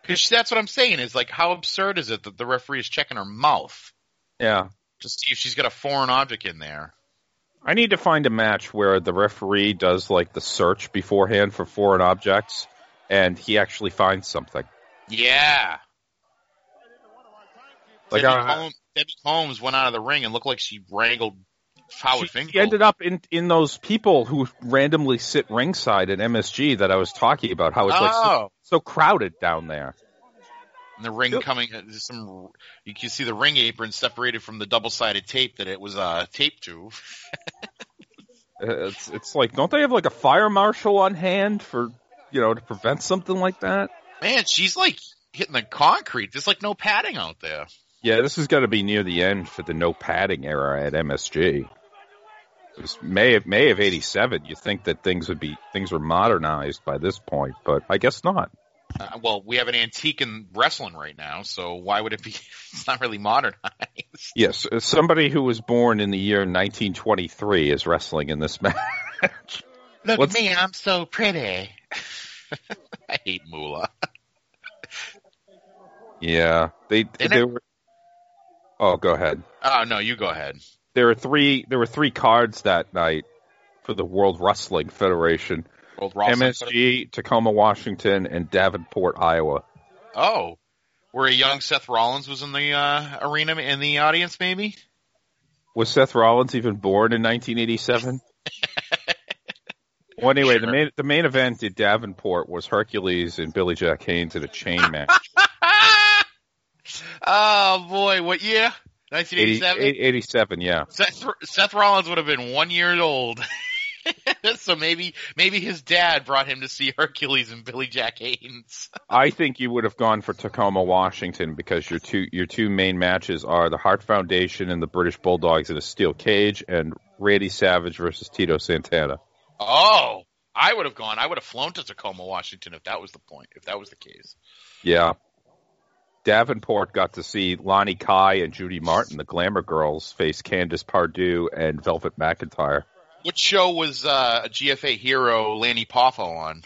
because that's what I'm saying. Is like, how absurd is it that the referee is checking her mouth Yeah, to see if she's got a foreign object in there? I need to find a match where the referee does like the search beforehand for foreign objects, and he actually finds something. Yeah. Like, Debbie, I- Holmes, Debbie Holmes went out of the ring and looked like she wrangled Howard she, she ended up in in those people who randomly sit ringside at MSG that I was talking about. How it's like so, oh, so crowded down there. and the ring Yep. coming, uh, some you can see the ring apron separated from the double-sided tape that it was uh, taped to. Uh, It's it's like don't they have like a fire marshal on hand for you know to prevent something like that? Man, she's like hitting the concrete. There's like no padding out there. Yeah, this is going to be near the end for the no padding era at MSG. It was May of May of '87. You think that things would be things were modernized by this point, but I guess not. Uh, well, we have an antique in wrestling right now, so why would it be? It's not really modernized. Yes, uh, somebody who was born in the year 1923 is wrestling in this match. Look What's- at me, I'm so pretty. I hate Moolah. yeah, they Didn't they it- were. Oh, go ahead. Oh no, you go ahead. There were three. There were three cards that night for the World Wrestling Federation: Old Ross MSG, Tacoma, Washington, and Davenport, Iowa. Oh, where a young Seth Rollins was in the uh, arena in the audience, maybe. Was Seth Rollins even born in 1987? well, anyway, the main the main event at Davenport was Hercules and Billy Jack Haynes in a chain match. oh boy, what year? 80, 1987. 87, yeah. Seth, Seth Rollins would have been one year old. so maybe maybe his dad brought him to see Hercules and Billy Jack Haynes. I think you would have gone for Tacoma, Washington, because your two your two main matches are the Hart Foundation and the British Bulldogs in a steel cage, and Randy Savage versus Tito Santana. Oh, I would have gone. I would have flown to Tacoma, Washington, if that was the point. If that was the case. Yeah. Davenport got to see Leilani Kai and Judy Martin, the Glamour Girls, face Candice Pardue and Velvet McIntyre. What show was uh, a GFA hero Lanny Poffo on?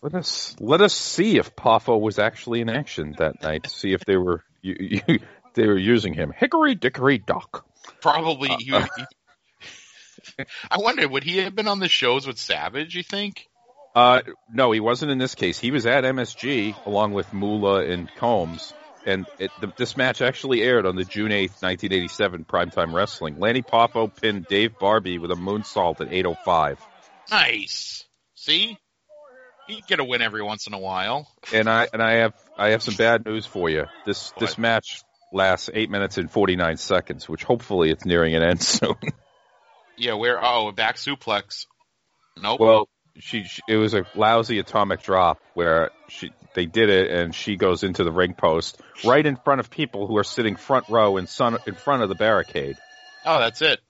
Let us let us see if Poffo was actually in action that night. to See if they were you, you, they were using him. Hickory dickory dock. Probably. He, he- I wonder, would he have been on the shows with Savage? You think? Uh, no, he wasn't in this case. He was at MSG along with Moolah and Combs, and it, the, this match actually aired on the June eighth, nineteen eighty seven primetime wrestling. Lanny Poffo pinned Dave Barbie with a moonsault at eight oh five. Nice. See, he'd get a win every once in a while. And I and I have I have some bad news for you. This this match lasts eight minutes and forty nine seconds, which hopefully it's nearing an end soon. Yeah, where? Oh, a back suplex. Nope. well, she, she it was a lousy atomic drop where she they did it and she goes into the ring post right in front of people who are sitting front row in sun in front of the barricade. oh, that's it.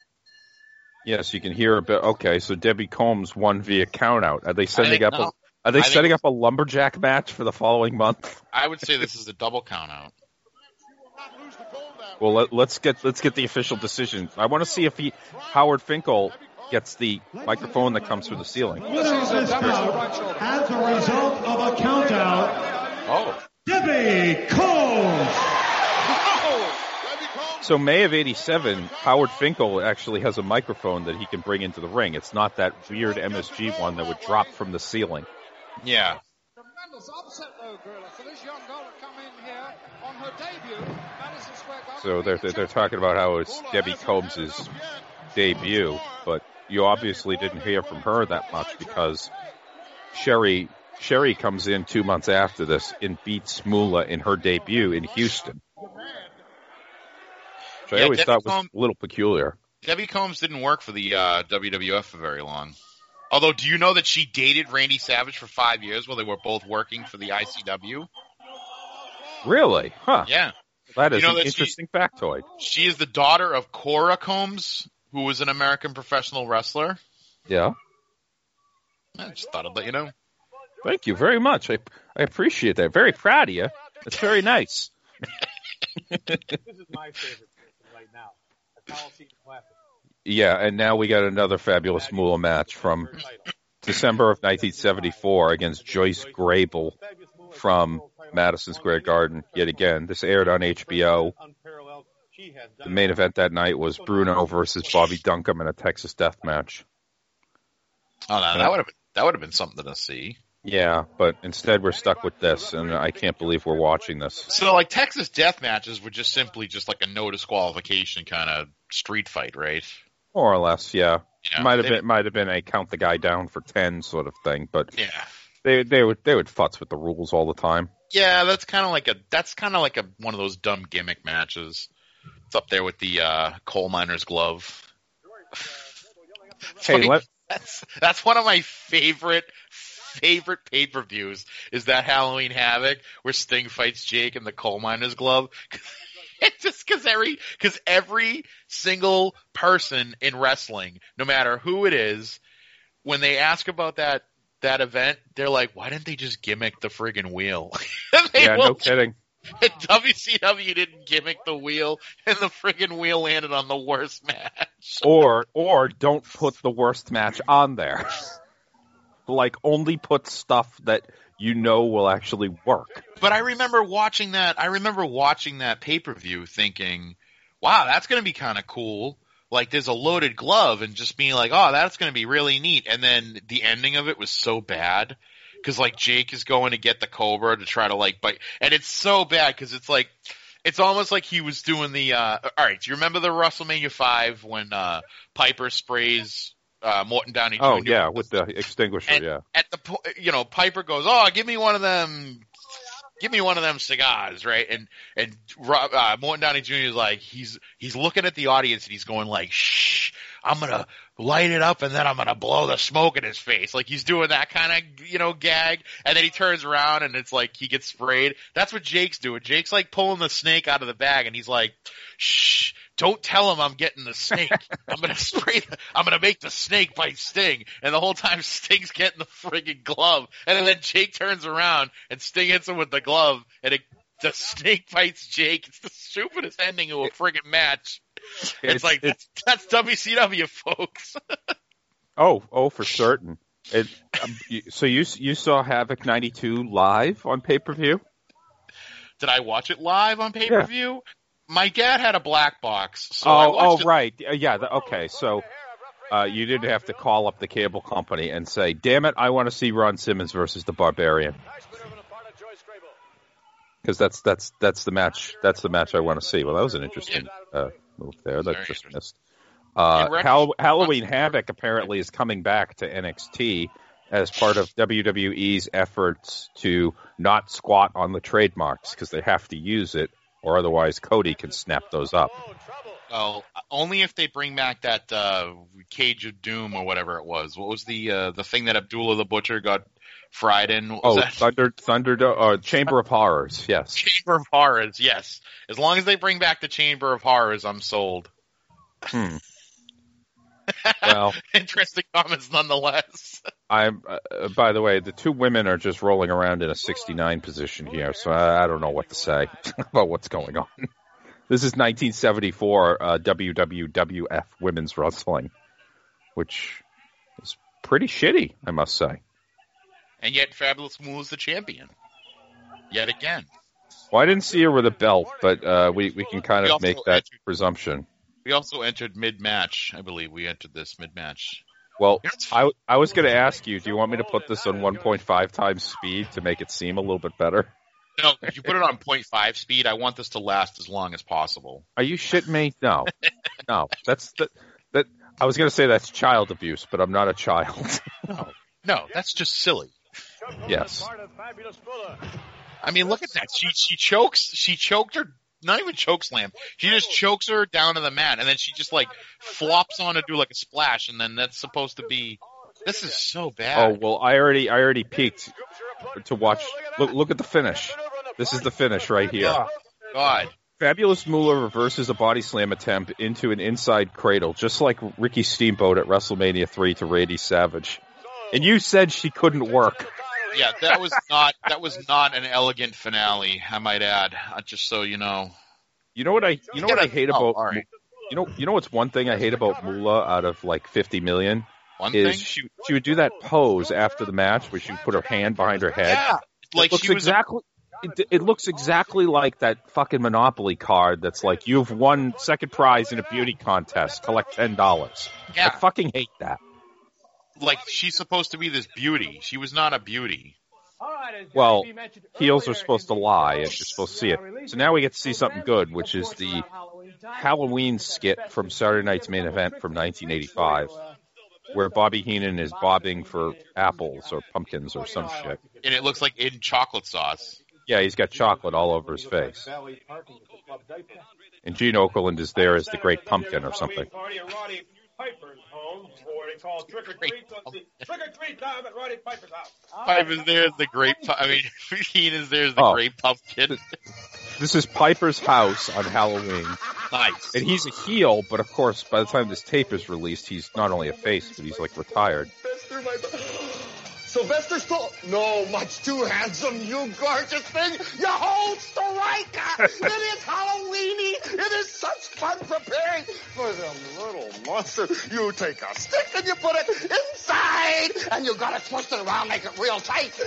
Yes, you can hear a bit. Okay, so Debbie Combs won via countout. Are they setting up? no. A, are they I think- setting up a lumberjack match for the following month? I would say this is a double count out. Well, let, let's get let's get the official decision. I want to see if he Howard Finkel gets the microphone that comes through the ceiling. Winner of this bout, as a result of a countout, Oh, Debbie Combs. So May of '87, Howard Finkel actually has a microphone that he can bring into the ring. It's not that weird MSG one that would drop from the ceiling. yeah. was upset though, Gorilla, for this young girl to come in here on her debut, Madison Square Garden. So they're they're, they're talking about how it's Debbie Combs' debut, but you obviously didn't hear from her that much because Sherri Sherri comes in two months after this and beats Moolah in her debut in Houston. Which I always Debbie thought was a little peculiar. Debbie Combs didn't work for the uh, WWF for very long. Although, do you know that she dated Randy Savage for five years while they were both working for the ICW? Really? Huh. Yeah. That is You know an that she- interesting factoid. She is the daughter of Cora Combs, who was an American professional wrestler. Yeah. I just thought I'd let you know. Thank you very much. I I appreciate that. Very proud of you. That's very nice. This is my favorite right now. A Coliseum Classic. Yeah, and now we got another fabulous Moolah match from December of 1974 against Joyce Grable from Madison Square Garden. Yet again, this aired on HBO. Unparalleled. She has The main event that night was Bruno versus Bobby Duncum in a Texas death match. Oh, no, that would have been that would have been something to see. Yeah, but instead we're stuck with this, and I can't believe we're watching this. So, like Texas death matches were just simply just like a no disqualification kind of street fight, right? More or less, yeah. Yeah, might have they- been might have been a count the guy down for ten sort of thing, but Yeah, they they would they would futz with the rules all the time. yeah, that's kind of like a that's kind of like a one of those dumb gimmick matches. It's up there with the uh, coal miner's glove. Hey, let- that's that's one of my favorite favorite pay per views is that Halloween Havoc where Sting fights Jake in the coal miner's glove. It's just because every because every single person in wrestling, no matter who it is, when they ask about that that event, they're like, "Why didn't they just gimmick the friggin' wheel?" Yeah, no kidding. and WCW didn't gimmick the wheel, and the friggin' wheel landed on the worst match. Or or don't put the worst match on there. like only put stuff that you know will actually work. But I remember watching that. I remember watching that pay per view, thinking, "Wow, that's going to be kind of cool." Like, there's a loaded glove, and just being like, "Oh, that's going to be really neat." And then the ending of it was so bad because like Jake is going to get the Cobra to try to like bite, and it's so bad because it's like. It's almost like he was doing the. Uh, all right, do you remember the WrestleMania five when uh, Piper sprays uh, Morton Downey Jr. Oh yeah, with the extinguisher, And yeah. at the po- you know Piper goes, "Oh, give me one of them, give me one of them cigars," right? And and uh, Morton Downey Jr. is like he's he's looking at the audience and he's going like, "Shh, I'm gonna light it up and then I'm gonna blow the smoke in his face." Like he's doing that kind of you know gag, and then he turns around and it's like he gets sprayed. That's what Jake's doing. Jake's like pulling the snake out of the bag and he's like, "Shh." Don't tell him I'm getting the snake. I'm gonna spray. The, I'm gonna make the snake bite Sting, and the whole time Sting's getting the friggin' glove, and then Jake turns around and Sting hits him with the glove, and it, the snake bites Jake. It's the stupidest ending of a friggin' match. It's, It's- like it's- that's, that's WCW, folks. Oh, oh, for certain. It, um, you- so you you saw Havoc '92 live on pay per view? Did I watch it live on pay per view? My dad had a black box, so oh, I oh, it. right, Uh, yeah. The, okay, so uh, you didn't have to call up the cable company and say, "Damn it, I want to see Ron Simmons versus the Barbarian," because that's that's that's the match. That's the match I want to see. Well, that was an interesting uh, move there. That Very just missed. Uh, Hall- Halloween Havoc apparently is coming back to NXT as part of WWE's efforts to not squat on the trademarks because they have to use it, or otherwise Cody can snap those up. Oh, only if they bring back that uh, Cage of Doom or whatever it was. What was the uh, the thing that Abdullah the Butcher got fried was Oh, that? Thunder, Thunder, uh, Chamber of Horrors. Yes. Chamber of Horrors, yes. As long as they bring back the Chamber of Horrors, I'm sold. Hmm. Well, Interesting comments nonetheless. I'm. Uh, by the way, the two women are just rolling around in a 69 position here, so I, I don't know what to say about what's going on. This is 1974 uh, WWWF Women's Wrestling, which is pretty shitty, I must say. And yet Fabulous Moolah is the champion. Yet again. Well, I didn't see her with a belt, but uh, we we can kind We of make that entered- presumption. We also entered mid match. I believe we entered this mid match. Well, I, I was going to ask you, do you want me to put this on 1.5 times speed to make it seem a little bit better? No, if you put it on 0.5 speed, I want this to last as long as possible. Are you shitting me? No, no. That's that. That I was going to say that's child abuse, but I'm not a child. No, no, that's just silly. Yes. I mean, look at that. She she chokes. She choked her. Not even choke slam. She just chokes her down to the mat, and then she just like flops on to do like a splash, and then that's supposed to be. This is so bad. Oh well, I already I already peeked to watch. Look look at the finish. This is the finish right here. Oh, God. Fabulous Moolah reverses a body slam attempt into an inside cradle, just like Ricky Steamboat at WrestleMania 3 to Randy Savage. And you said she couldn't work. Yeah, that was not that was not an elegant finale. I might add, uh, just so you know. You know what I you know what I hate Oh, about all right. you know you know what's one thing I hate about Moolah out of like 50 million One is thing. she she would do that pose after the match where she would put her hand behind her head. Yeah, like it looks she was. exactly it, it looks exactly like that fucking Monopoly card that's like you've won second prize in a beauty contest, collect ten dollars. Yeah. I fucking hate that. Like she's supposed to be this beauty. She was not a beauty. All right, as Well, Heels are supposed to lie, and you're supposed to see it. we are releasing So now we get to see something good, which is the Halloween. Halloween skit from Saturday Night's Main Event from 1985, where Bobby Heenan is bobbing for apples or pumpkins or some shit. And it looks like in chocolate sauce. Yeah, he's got chocolate all over his face. And Gene Okerlund is there as the Great Pumpkin or something. Party at Piper's or they call trick or treat. Trick or treat time at Roddy Piper's house. Pipe is there as the great. pu- I mean, Heen is there as the Oh. great pumpkin. This is Piper's house on Halloween. nice. And he's a heel, but of course, by the time this tape is released, he's not only a face, but he's like retired. Sylvester, Stallone. No, much too handsome, you gorgeous thing. You hold Striker. it is Halloweeny. It is such fun preparing for them little monster. You take a stick and you put it inside, and you gotta twist it around, make it real tight.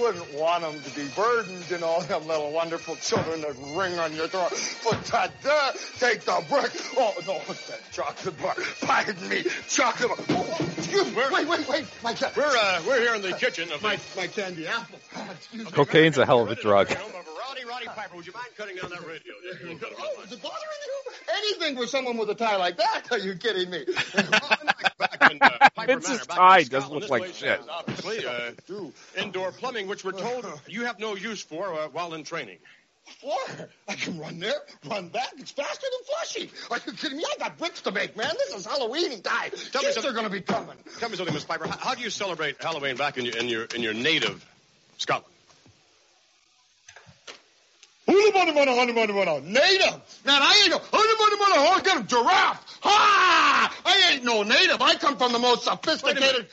Wouldn't want them to be burdened, you know, them little wonderful children that ring on your door. But ta-da, take the brick. Oh, no, it's that chocolate bar. Pardon me, chocolate bar. Oh, excuse me. Wait, wait, wait. My, ca- We're uh, we're here in the kitchen of my, my candy apple. Excuse me. Cocaine's a hell of a drug. Roddy Roddy Piper. Would you mind cutting down that radio? Oh, is it bothering you? Anything for someone with a tie like that? Are you kidding me? back uh, Vince's tie does look like shit. Obviously, uh, indoor plumbing, which we're told you have no use for uh, while in training. What? I can run there, run back. It's faster than Flushing. Are you kidding me? I got bricks to make, man. This is Halloween time. Tell me Kids something. are going to be coming. Tell me something, Miss Piper. How, how do you celebrate Halloween back in your in your in your native Scotland? Hula bunny bunny honey bunny bunny. Native. Man, I ain't no honey bunny bunny. Oh, get him giraffe. Ha! I ain't no native. I come from the most sophisticated.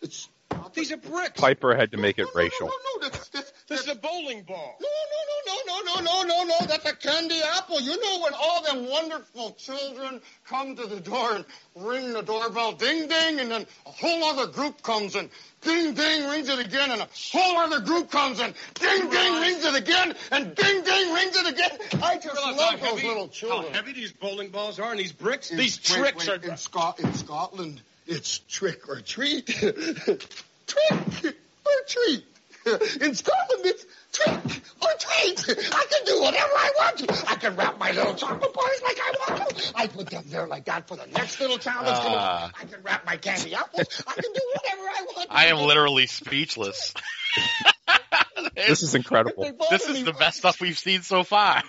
It's These are bricks. Piper had to make it racial. No, no, no. This, is a bowling ball. No, no, no, no, no, no, no, no, no. That's a candy apple. You know when all them wonderful children come to the door and ring the doorbell, ding, ding, and then a whole other group comes and ding, ding, rings it again, and a whole other group comes and ding, ding, rings it again, and ding, ding, rings it again. I just Realize love those heavy- little children. How heavy these bowling balls are and these bricks? In- these wait, tricks wait, are. in, Scot- in Scotland. It's trick or treat. trick or treat. In Scotland, it's trick or treat. I can do whatever I want to. I can wrap my little chocolate bars like I want to. I put them there like that for the next little child that's coming. Ah. I can wrap my candy apples. I can do whatever I want. I am literally speechless. This is incredible. This is me. the best stuff we've seen so far.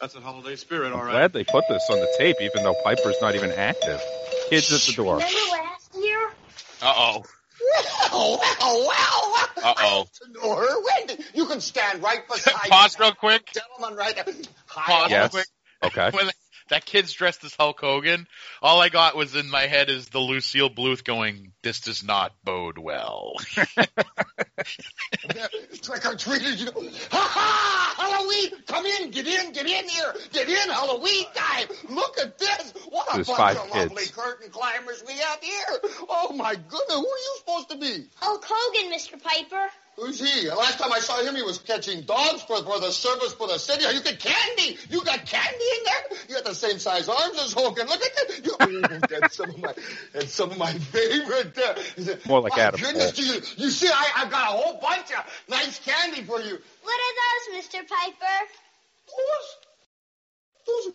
That's a holiday spirit, all right. Glad they put this on the tape, even though Piper's not even active. Kids at the door. Remember last year? Uh oh. Well, uh, well, well. Uh-oh. To know her. When you can stand right beside Pause real quick. gentleman right there. Hi, Pause real Yes. quick. Okay. When that kid's dressed as Hulk Hogan, all I got was in my head is the Lucille Bluth going, "This does not bode well." Trick or treaters, you know. Ha ha! Halloween! Come in, get in, get in here, get in, Halloween time! Look at this! What a There's bunch five of kids. lovely curtain climbers we have here! Oh my goodness, who are you supposed to be? Hulk Hogan, Mr. Piper. Who's he? Last time I saw him, he was catching dogs for, for the service for the city. Are You get candy. You got candy in there. You got the same size arms as Hogan. Look at that. You, that's some of my that's some of my favorite. Uh, More like my Adam Goodness, Cole. you, you see, I, I've got a whole bunch of nice candy for you. What are those, Mr. Piper? Those, those are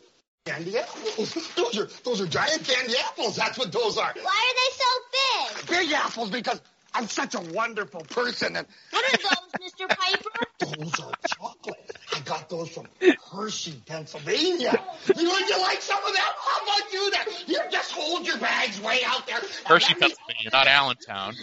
candy apples. Those are those are giant candy apples. That's what those are. Why are they so big? Big apples because I'm such a wonderful person and. What are those, Mr. Piper? Those are chocolate. I got those from Hershey, Pennsylvania. You would you like some of them? How about you then? You just hold your bags way out there. Hershey, Pennsylvania, not Allentown.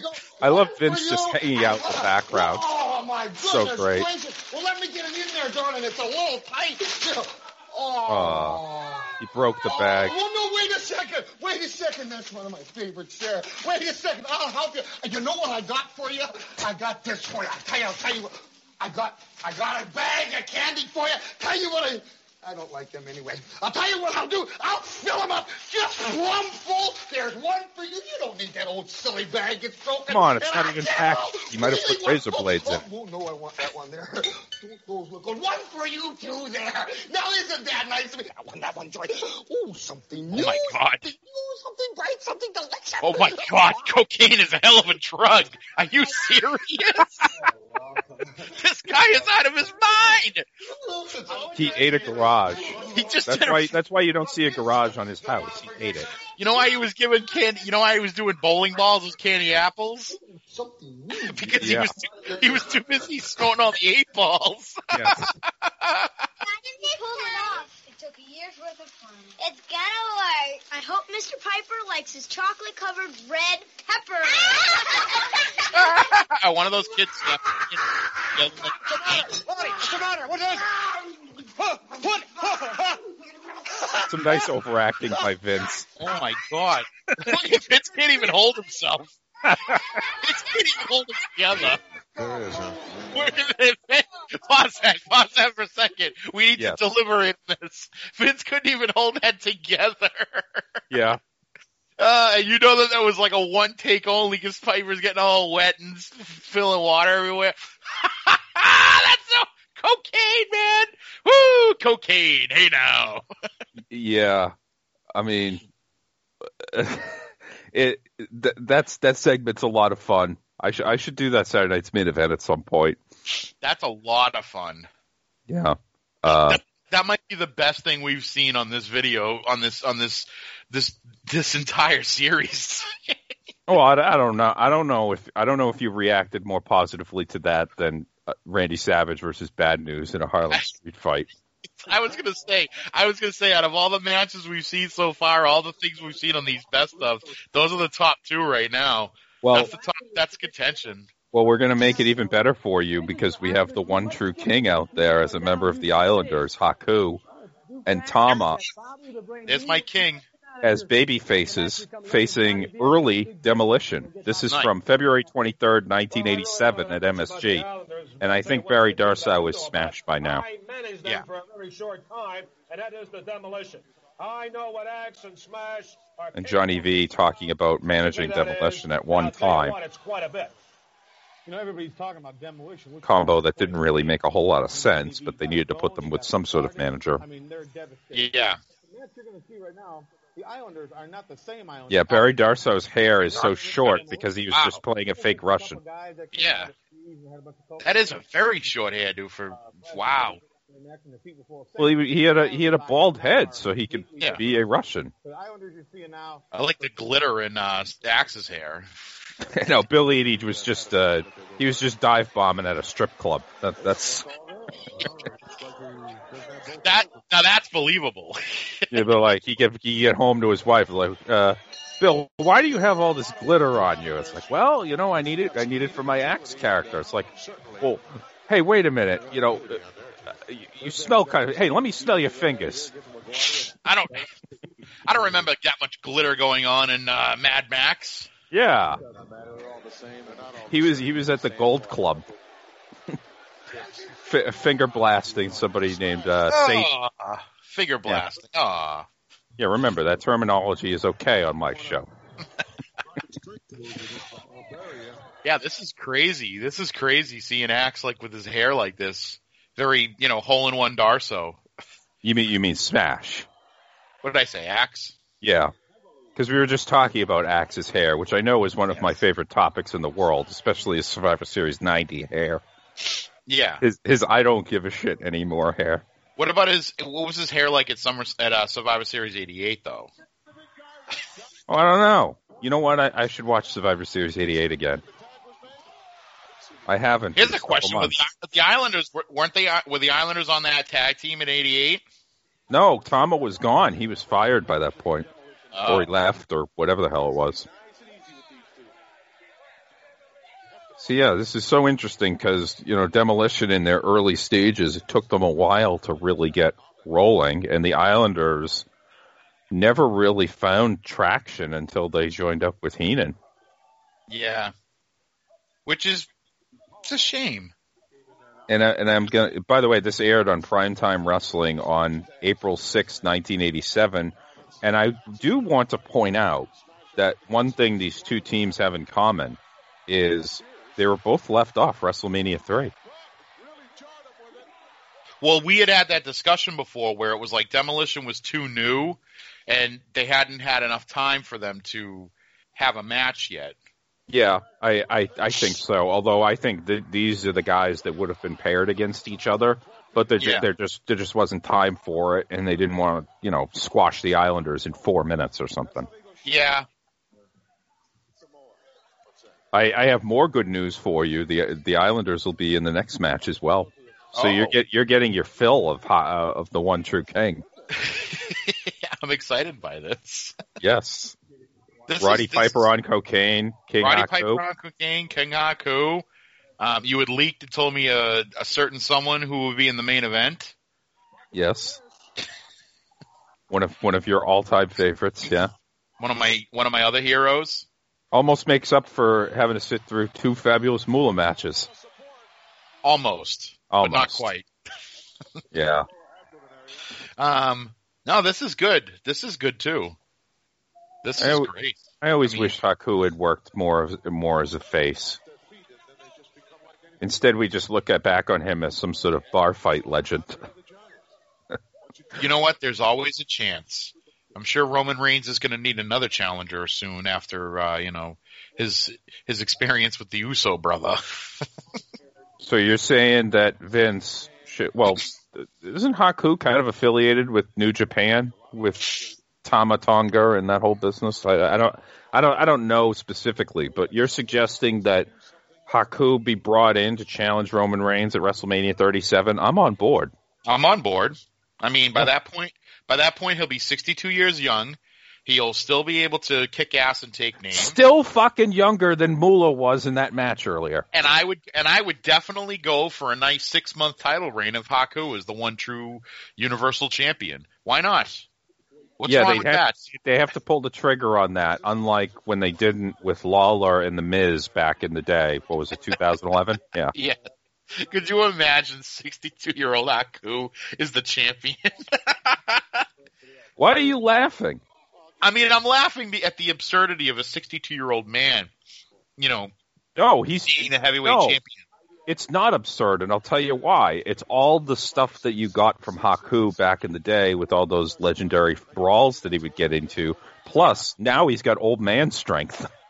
I love Vince just hanging out in the background. Oh my goodness So great. gracious. Well, let me get it in there, darling. It's a little tight. Oh. He broke the bag. Oh, no, wait a second. Wait a second. That's one of my favorites there. Wait a second. I'll help you. You know what I got for you? I got this for you. I'll tell you, I'll tell you what. I got, I got a bag of candy for you. Tell you what I, I don't like them anyway. I'll tell you what I'll do. I'll fill them up just plumb full. There's one for you. You don't need that old silly bag. It's broken. Come on, it's And not I even packed. You might have put razor one- blades in. oh, Oh, no, I want that one there. Those look good. One for you too there. Now isn't that nice of me? That one, that one, joy. Oh, something new. Oh, my God. Something new, something bright, something delicious. Oh my God, cocaine is a hell of a drug. Are you serious? this guy is out of his mind. He ate a garage. He just That's did a- why. That's why you don't see a garage on his house. He ate it. You know why he was giving candy? You know why he was doing bowling balls with candy apples? Because Yeah. he was too, he was too busy snorting all the eight balls. Yes. Why didn't they pull it off? It took a year's worth of fun. It's gonna work. I hope Mr. Piper likes his chocolate-covered red pepper. Oh, one of those kids. Uh, yeah, yeah, uh, What's the matter? What is Huh, What? Some nice overacting by Vince. oh my God! Vince can't even hold himself. Vince can't even hold it together. Where is Pause that. Pause that for a second. We need Yes. to deliberate this. Vince couldn't even hold that together. Yeah. Uh, and you know that that was like a one take only because Piper's getting all wet and filling water everywhere. That's so cocaine, man. Woo, cocaine. Hey now. Yeah. I mean, it. Th- that's that segment's a lot of fun. I should I should do that Saturday night's main event at some point. That's a lot of fun. Yeah. Uh, that, that might be the best thing we've seen on this video on this on this this this entire series. oh, I, I don't know. I don't know if I don't know if you reacted more positively to that than uh, Randy Savage versus Bad News in a Harlem Street fight. I was gonna say, I was gonna say, out of all the matches we've seen so far, all the things we've seen on these best of, those are the top two right now. Well, that's the top. That's contention. Well, we're going to make it even better for you because we have the one true king out there as a member of the Islanders, Haku, and Tama There's my king. as baby faces facing early demolition. This is from February 23rd, 1987 at MSG. And I think Barry Darsow is smashed by now. I managed them Yeah. For a very short time, and that is the demolition. I know what axe and smash are And Johnny V talking about managing That is- demolition at one time. what, it's quite a bit. You know, everybody's talking about demolition. Which Combo that didn't really make a whole lot of sense, but they needed to put them with some sort of manager. I mean, they're devastated. Yeah. The you're going to see right now, the Islanders are not the same Islanders. Yeah, Barry Darsow's hair is so short because he was Wow. just playing a fake Russian. Yeah. That is a very short hairdo for uh, wow. Well, he, he had a he had a bald head, so he could Yeah. be a Russian. The Islanders you're seeing now, I like the glitter in uh, Axe's hair. no, Bill Eadie was just uh, he was just dive bombing at a strip club. That, that's That now that's believable. yeah, but like he get he get home to his wife like, uh, Bill, why do you have all this glitter on you? It's like, well, you know, I need it. I need it for my axe character. It's like, well, hey, wait a minute, you know. You, you smell kind of. Hey, let me smell your fingers. I don't. I don't remember that much glitter going on in uh, Mad Max. Yeah. He was he was at the Gold Club, F- finger blasting somebody named uh, Sage. Ah, finger blasting. Ah, Yeah, remember that terminology is okay on my show. Yeah, this is crazy. This is crazy seeing Axe like with his hair like this. Very, you know, hole in one Darsow. You mean you mean Smash? What did I say? Axe? Yeah. Because we were just talking about Axe's hair, which I know is one of my favorite topics in the world, especially his Survivor Series 90 hair. Yeah. His his I don't give a shit anymore hair. What about his? What was his hair like at Summer at uh, Survivor Series '88 though? Oh, I don't know. You know what? I, I should watch Survivor Series 88 again. I haven't. Here's a question: Were the, the Islanders weren't they? Uh, were the Islanders on that tag team in '88? No, Tama was gone. He was fired by that point. Oh. Or he left, or whatever the hell it was. So yeah, this is so interesting because you know demolition in their early stages, it took them a while to really get rolling, and the Islanders never really found traction until they joined up with Heenan. Yeah. Which is it's a shame. And I, and I'm gonna. By the way, this aired on Primetime Wrestling on April 6, 1987, and I do want to point out that one thing these two teams have in common is they were both left off WrestleMania three. Well, we had had that discussion before where it was like Demolition was too new, and they hadn't had enough time for them to have a match yet. Yeah, I, I, I think so. Although I think that these are the guys that would have been paired against each other, but there, Yeah. there just there just wasn't time for it, and they didn't want to you know squash the Islanders in four minutes or something. Yeah. I, I have more good news for you. The the Islanders will be in the next match as well. So Oh. you're get you're getting your fill of uh, of the one true king. I'm excited by this. Yes, This Roddy is- Piper is- on cocaine, King Roddy Haku. Piper on cocaine, King Haku. Um, you had leaked and told me a, a certain someone who would be in the main event. Yes, one of one of your all time favorites. Yeah, One of my one of my other heroes. almost makes up for having to sit through two fabulous Moolah matches. Almost, but not Almost. quite. Yeah, Um, no, this is good. This is good too. This I is al- great. I always I mean- wish Haku had worked more of, more as a face. Instead, we just look at back on him as some sort of bar fight legend. You know what? There's always a chance. I'm sure Roman Reigns is going to need another challenger soon after uh, you know his his experience with the Uso brother. So you're saying that Vince should, well, isn't Haku kind of affiliated with New Japan with Tama Tonga and that whole business? I, I don't, I don't, I don't know specifically, but you're suggesting that Haku be brought in to challenge Roman Reigns at WrestleMania 37. I'm on board. I'm on board. I mean, by that point, by that point, he'll be 62 years young. He'll still be able to kick ass and take names. Still fucking younger than Moolah was in that match earlier. And I would, and I would definitely go for a nice six month title reign of Haku as the one true Universal Champion. Why not? What's yeah, wrong they with have, that? they have to pull the trigger on that, unlike when they didn't with Lawler and The Miz back in the day. What was it, 2011? yeah. Yeah. Could you imagine 62 year old Haku is the champion? Why are you laughing? I mean, I'm laughing at the absurdity of a 62 year old man, you know, No, he's being the heavyweight no, champion. It's not absurd, and I'll tell you why. It's all the stuff that you got from Haku back in the day with all those legendary brawls that he would get into. Plus, now he's got old man strength.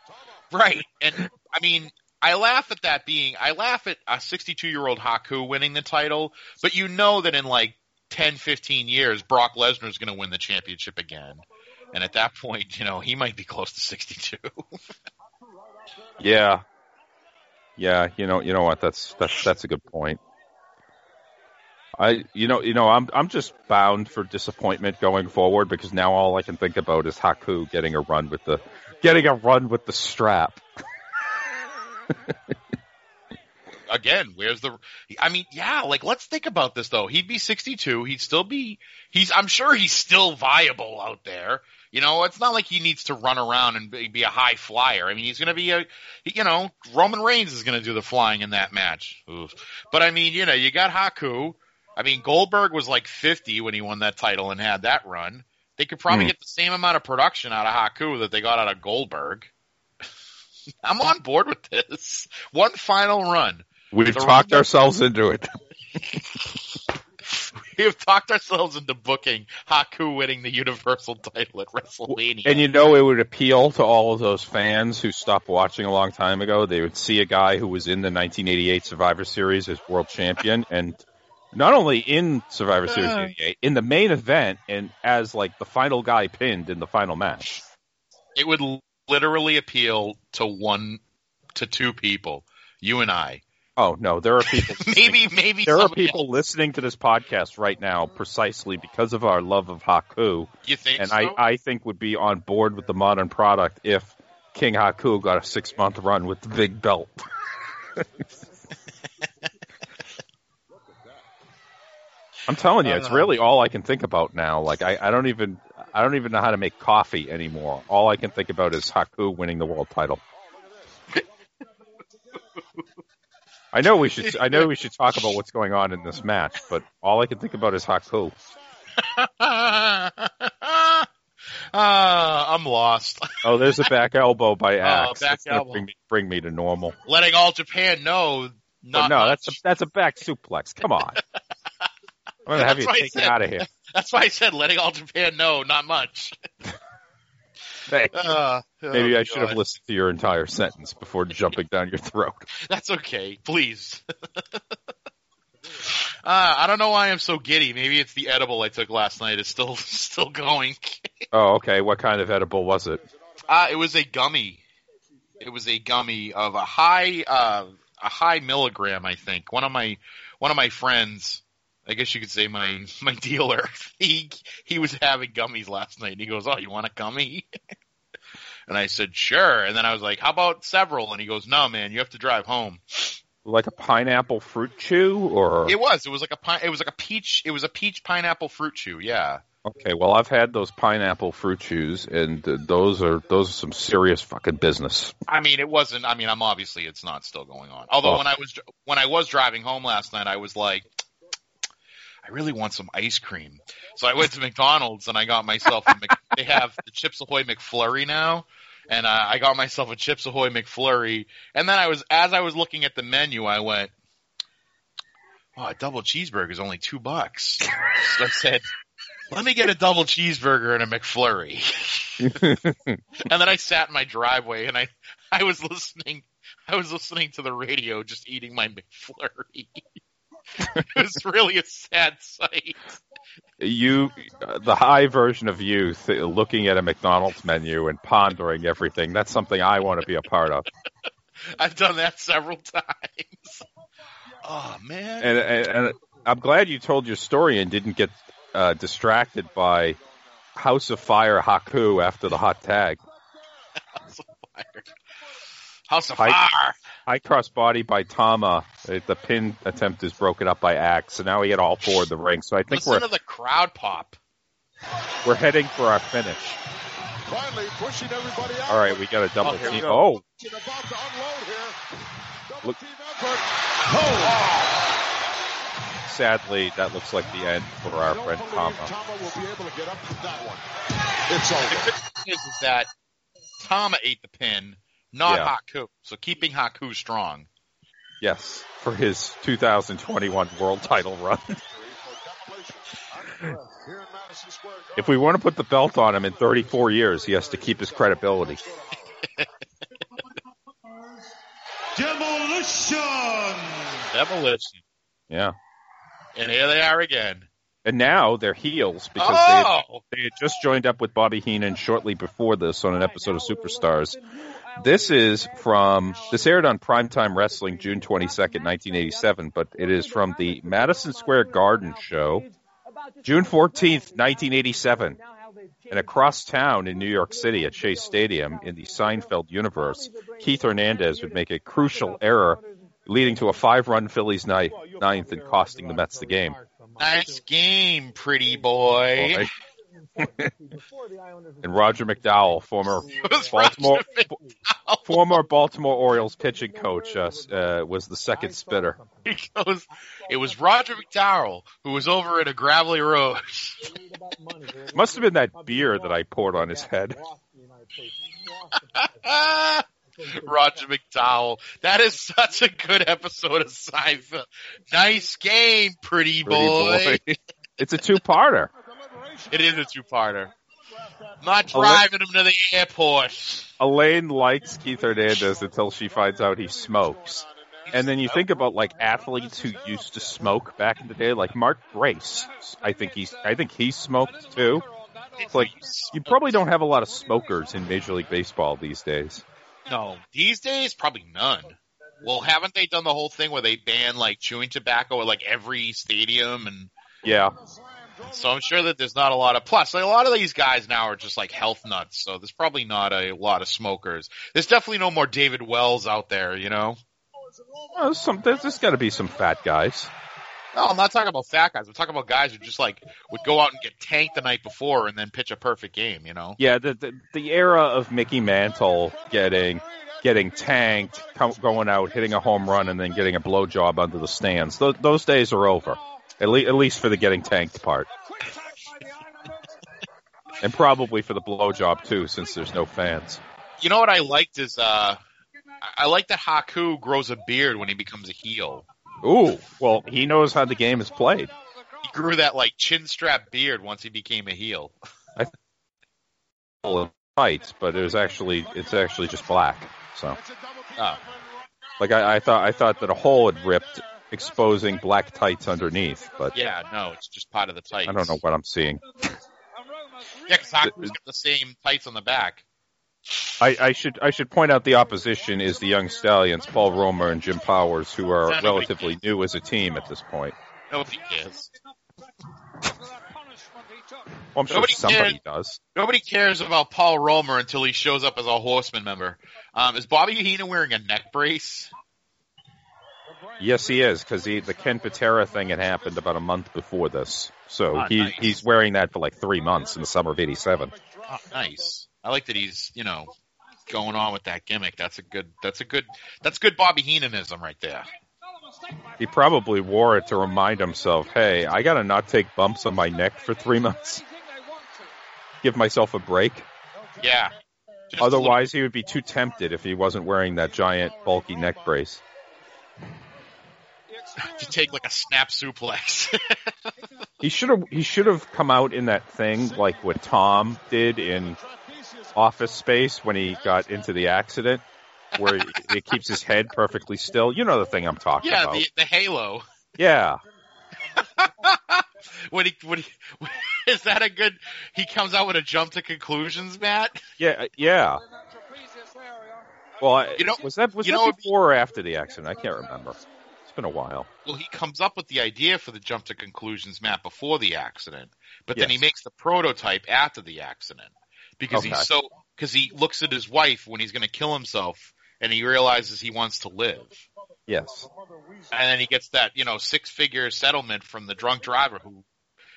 Right. And I mean, I laugh at that being, I laugh at a 62 year old Haku winning the title, but you know that in like 10, 15 years, Brock Lesnar is going to win the championship again. And at that point, you know, he might be close to 62. Yeah, yeah. You know, you know what? That's that's that's a good point. I, you know, you know, I'm I'm just bound for disappointment going forward because now all I can think about is Haku getting a run with the getting a run with the strap. again, where's the? I mean, yeah, like let's think about this though. He'd be 62. He'd still be. He's. I'm sure he's still viable out there. You know, it's not like he needs to run around and be, a high flyer. I mean, he's going to be a. You know, Roman Reigns is going to do the flying in that match. Oof. But I mean, you know, you got Haku. I mean, Goldberg was like 50 when he won that title and had that run. They could probably Hmm. get the same amount of production out of Haku that they got out of Goldberg. I'm on board with this. One final run. We've talked Rumble- ourselves into it. We have talked ourselves into booking Haku winning the Universal title at WrestleMania. And you know, it would appeal to all of those fans who stopped watching a long time ago. They would see a guy who was in the 1988 Survivor Series as world champion, and not only in Survivor Series Uh. 88, in the main event, and as like the final guy pinned in the final match. it would literally appeal to one to two people, you and I. Oh no, there are people. Maybe, maybe there are people listening to this podcast right now precisely because of our love of Haku, You think and so? I, I think would be on board with the modern product if King Haku got a six month run with the big belt. I'm telling you, it's Uh. really all I can think about now. Like I, I don't even I don't even know how to make coffee anymore. All I can think about is Haku winning the world title. I know we should I know we should talk about what's going on in this match, but all I can think about is Haku. Ah, I'm lost. Oh, there's a back elbow by Axe. Oh, back elbow. Bring me, bring me to normal. Letting all Japan know. But Not no, much. that's a, that's a back suplex. Come on. I'm gonna have That's you taken out of here. That's why I said letting all Japan know. Not much. Hey, Uh, maybe oh, I should have listened to your entire sentence before jumping down your throat. That's okay. Please. Uh, I don't know why I'm so giddy. Maybe it's the edible I took last night. It's still still going. Oh, okay. What kind of edible was it? Uh, it was a gummy. It was a gummy of a high, uh, a high milligram, I think. One of my, one of my friends, I guess you could say my, my dealer, he, he was having gummies last night and he goes, Oh, you want a gummy? and I said, sure. And then I was like, how about several? And he goes, no, man, you have to drive home. Like a pineapple fruit chew, or It was, it was like a pine, it was like a peach, it was a peach pineapple fruit chew. Yeah. okay. Well, I've had those pineapple fruit chews, and uh, those are those are some serious fucking business. I mean, it wasn't. I mean, I'm obviously it's not still going on. Although Oh. when I was when I was driving home last night, I was like, I really want some ice cream. So I went to McDonald's and I got myself. A Mc, they have the Chips Ahoy McFlurry now, and uh, I got myself a Chips Ahoy McFlurry. And then I was as I was looking at the menu, I went, "Oh, a double cheeseburger is only two bucks." so I said. Let me get a double cheeseburger and a McFlurry. and then I sat in my driveway and I I was listening I was listening to the radio just eating my McFlurry. it was really a sad sight. you, uh, the high version of youth, uh, looking at a McDonald's menu and pondering everything. That's something I want to be a part of. I've done that several times. Oh man. And, and, and I'm glad you told your story and didn't get uh, distracted by House of Fire Haku after the hot tag. House of Fire. House of Fire. High cross body by Tama. The pin attempt is broken up by Axe, so now we get all four in the ring. So I think Listen we're to the crowd pop. we're heading for our finish. Finally pushing everybody out. All right, we got a double Oh, team. go. Oh, About to unload here. Double Look- team effort. Oh. sadly, that looks like the end for our friend Tama. Tama will be able to get up to that one. It's over. The good thing is, is that Tama ate the pin, not Yeah. Haku. So keeping Haku strong. Yes, for his 2021 world title run. Here in Madison Square Garden. if we want to put the belt on him in 34 years, he has to keep his credibility. Demolition! Demolition. Yeah. And here they are again. And now they're heels because Oh! they, they had just joined up with Bobby Heenan shortly before this on an episode of Superstars. This is from, this aired on Primetime Wrestling June 22nd, 1987, but it is from the Madison Square Garden show, June 14th, 1987. And across town in New York City at Shea Stadium in the Seinfeld universe, Keith Hernandez would make a crucial error, leading to a five-run Phillies ni- ninth and costing the Mets the game. Nice game, pretty boy. And Roger McDowell, former Baltimore, McDowell. former Baltimore Orioles pitching coach, uh, uh, was the second spitter. Goes, it was Roger McDowell who was over at a gravelly road. Must have been that beer that I poured on his head. Roger McDowell. That is such a good episode of Seinfeld. Nice game, pretty boy. Pretty boy. it's a two-parter. It is a two-parter. Not driving him to the airport. Elaine likes Keith Hernandez until she finds out he smokes. And then you think about like athletes who used to smoke back in the day, like Mark Grace. I think he's, I think he smoked too. It's like you probably don't have a lot of smokers in Major League Baseball these days. No, these days probably none. Well, haven't they done the whole thing where they ban like chewing tobacco at like every stadium and yeah. So I'm sure that there's not a lot of plus. Like, a lot of these guys now are just like health nuts. So there's probably not a lot of smokers. There's definitely no more David Wells out there, you know. Well, some, there's, there's got to be some fat guys. No, I'm not talking about fat guys. I'm talking about guys who just like would go out and get tanked the night before and then pitch a perfect game. You know? Yeah, the the, the era of Mickey Mantle getting getting tanked, going out, hitting a home run, and then getting a blowjob under the stands. Those, those days are over. At, le- at least for the getting tanked part. and probably for the blowjob too, since there's no fans. You know what I liked is uh, I like that Haku grows a beard when he becomes a heel. Ooh, well, he knows how the game is played. He grew that like chin strap beard once he became a heel. I tights, but it was actually it's actually just black. So, oh. like I, I thought I thought that a hole had ripped, exposing black tights underneath. But yeah, no, it's just part of the tights. I don't know what I'm seeing. Yeah, because Haku's got the same tights on the back. I, I, should I should point out the opposition is the young stallions, Paul Roma and Jim Powers, who are relatively new as a team at this point. Nobody cares. Well, I'm sure somebody cares, does. Nobody cares about Paul Roma until he shows up as a Horseman member. Um, is Bobby Heenan wearing a neck brace? Yes, he is, because the Ken Patera thing had happened about a month before this. So Oh, he nice. he's wearing that for like three months in the summer of '87. Oh, ah, nice. I like that he's, you know, going on with that gimmick. That's a good. That's a good. That's good Bobby Heenanism right there. He probably wore it to remind himself, "Hey, I gotta not take bumps on my neck for three months. Give myself a break." Yeah. Just Otherwise, he would be too tempted if he wasn't wearing that giant, bulky neck brace. To take like a snap suplex. He should have he should have come out in that thing like what Tom did in Office Space when he got into the accident, where he, he keeps his head perfectly still. You know the thing I'm talking yeah, about. the the Halo. Yeah, when he when he is that a good? He comes out with a jump to conclusions, mat. yeah, uh, yeah. Well, I, You know- was that was that before or after the accident? I can't remember. Been a while. Well, he comes up with the idea for the jump to conclusions map before the accident, but then he makes the prototype after the accident because Okay. he's so because he looks at his wife when he's going to kill himself and he realizes he wants to live. Yes. And then he gets that, you know, six figure settlement from the drunk driver who,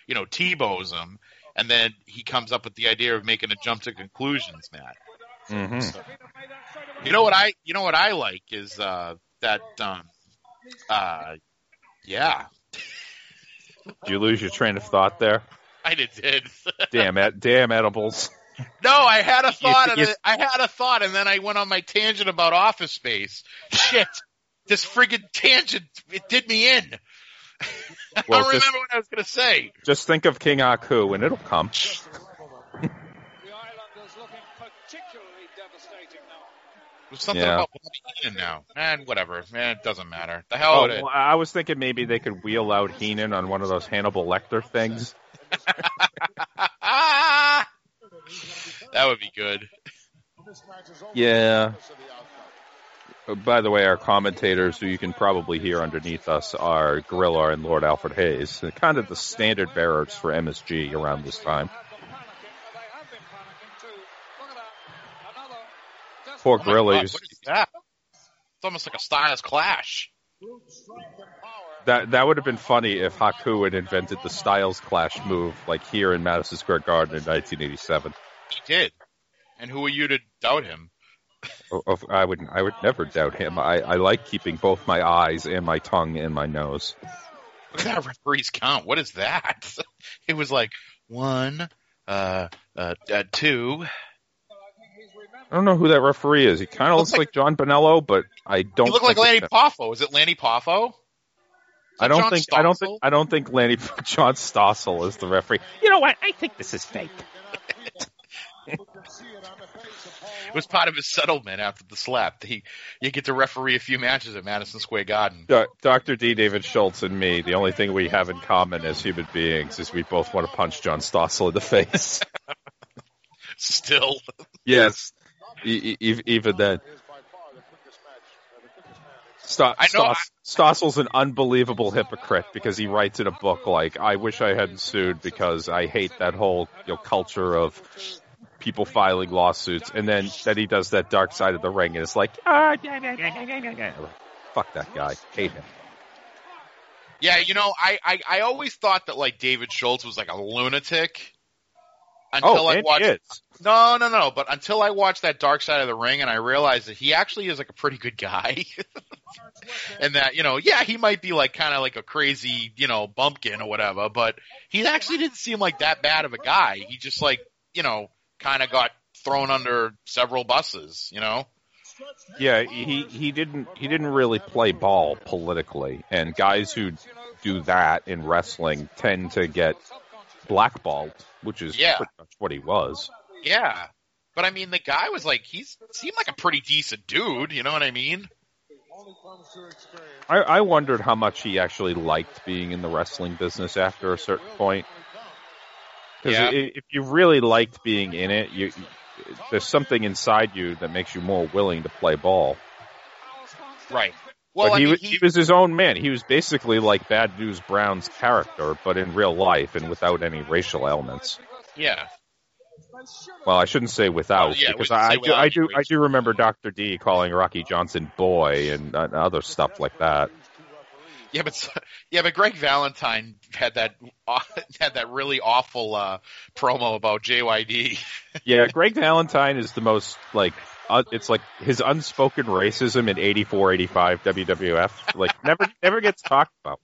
you know, T-bows him. And then he comes up with the idea of making a jump to conclusions, mat. hmm You know what I, you know what I like is, uh, that, um, uh, yeah, Did you lose your train of thought there? I did. Damn it! Damn edibles. no, I had a thought, You- and you- I had a thought, and then I went on my tangent about Office Space. Shit, this friggin' tangent, it did me in. I don't just- remember what I was gonna say. Just think of King Haku, and it'll come. It was something Yeah. about Bobby Heenan now. Man, whatever. Man, it doesn't matter. The hell Oh, it. well, I was thinking maybe they could wheel out Heenan on one of those Hannibal Lecter things. That would be good. Yeah. By the way, our commentators, who you can probably hear underneath us, are Gorilla and Lord Alfred Hayes, They're kind of the standard bearers for MSG around this time. Poor Oh my God, he what is that? It's almost like a Styles Clash. that that would have been funny if Haku had invented the Styles Clash move, like here in Madison Square Garden in 1987. He did. And who are you to doubt him? Oh, oh, I would I would never doubt him. I, I like keeping both my eyes and my tongue in my nose. Look at that referee's count. What is that? It was like one, uh, uh, uh two. I don't know who that referee is. He kind of looks, Looks like, John Bonello, but I don't. He looked like Lanny. Poffo. Is it Lanny Poffo? I don't John think. I don't think. I don't think Lanny John Stossel is the referee. You know what? I think this is fake. It was part of his settlement after the slap. He, you get to referee a few matches at Madison Square Garden. Do- Dr. D. David Schultz and me, the only thing we have in common as human beings is we both want to punch John Stossel in the face. Still, yes. E- e- even then. Sto- I know, Stossel's an unbelievable hypocrite because he writes in a book like, "I wish I hadn't sued because I hate that whole you know, culture of people filing lawsuits," and then then he does that dark side of the ring, and it's like, ah, yeah, yeah, yeah, yeah, yeah, yeah. fuck that guy, hate him. yeah. You know, I, I, I always thought that like David Schultz was like a lunatic. Until oh, I watched. No, no, no. But until I watched that Dark Side of the Ring, and I realized that he actually is like a pretty good guy, and that you know, yeah, he might be like kind of like a crazy, you know, bumpkin or whatever, but he actually didn't seem like that bad of a guy. He just like, you know, kind of got thrown under several buses, you know. Yeah, he he didn't he didn't really play ball politically, and guys who do that in wrestling tend to get blackballed, which is Yeah. pretty much what he was. Yeah. But I mean, the guy was like, he seemed like a pretty decent dude. You know what I mean? I, I wondered how much he actually liked being in the wrestling business after a certain point. Because Yeah. if you really liked being in it, you there's something inside you that makes you more willing to play ball. Right. Well, I he, mean, wa- he was his own man. He was basically like Bad News Brown's character, but in real life and without any racial elements. yeah. Well, I shouldn't say without, yeah, because I, I do, I do, I do remember Doctor D calling Rocky Johnson boy and uh, other stuff like that. Yeah, but yeah, but Greg Valentine had that had that really awful uh, promo about JYD. Yeah, Greg Valentine is the most like uh, it's like his unspoken racism in 84, 85 WWF like never never gets talked about.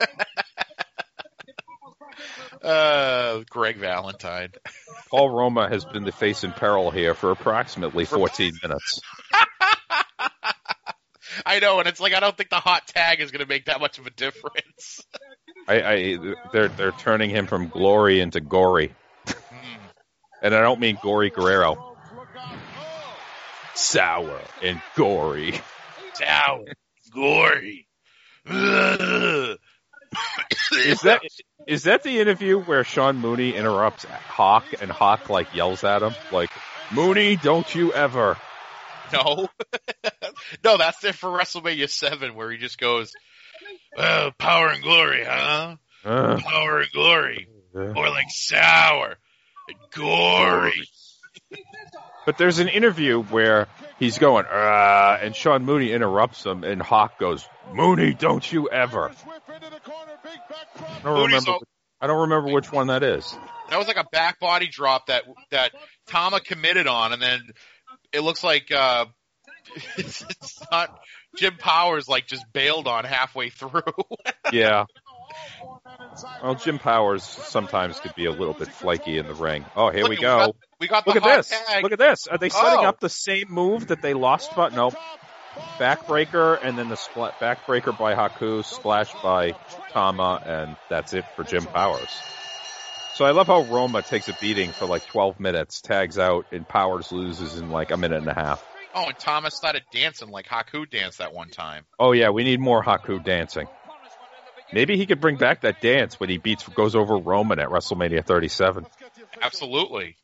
Uh, Greg Valentine. Paul Roma has been the face in peril here for approximately 14 minutes. I know, and it's like I don't think the hot tag is going to make that much of a difference. I, I they're they're turning him from glory into gory, and I don't mean gory Guerrero. Sour and gory. Sour, gory. Is that is that the interview where Sean Mooney interrupts Hawk and Hawk like yells at him like Mooney, don't you ever? No, no, that's it for WrestleMania Seven, where he just goes, "Well, power and glory, huh? Uh, Power and glory, uh. or like sour, and gory." But there's an interview where he's going, uh, and Sean Mooney interrupts him, and Hawk goes, Mooney, don't you ever? I don't remember. I don't remember which one that is. That was like a back body drop that that Tama committed on, and then it looks like uh, it's, it's not Jim Powers like just bailed on halfway through. Yeah. Well, Jim Powers sometimes could be a little bit flaky in the ring. Oh, here we we go. We got the Look at this. tag. Look at this. Are they setting Oh. up the same move that they lost? But no. Backbreaker and then the splat backbreaker by Haku, splash by Tama, and that's it for Jim Powers. So I love how Roma takes a beating for like 12 minutes, tags out, and Powers loses in like a minute and a half. oh, and Thomas started dancing like Haku danced that one time. Oh yeah, we need more Haku dancing. Maybe he could bring back that dance when he beats goes over Roman at WrestleMania 37. Absolutely.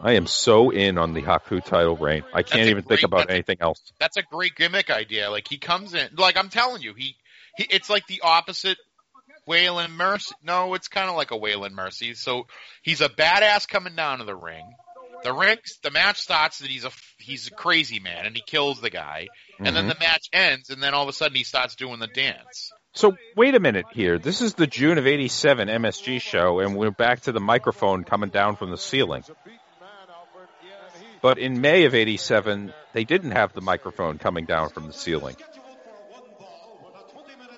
I am so in on the Haku title reign. I can't even think about a- anything else. That's a great gimmick idea. Like he comes in, like I'm telling you, he, he it's like the opposite Waylon Mercy. No, it's kind of like a Waylon Mercy. So he's a badass coming down to the ring. The ring, the match starts that he's a he's a crazy man and he kills the guy, and then Mhm. the match ends, and then all of a sudden he starts doing the dance. So wait a minute here. This is the June of '87 MSG show, and we're back to the microphone coming down from the ceiling. But in May of '87, they didn't have the microphone coming down from the ceiling.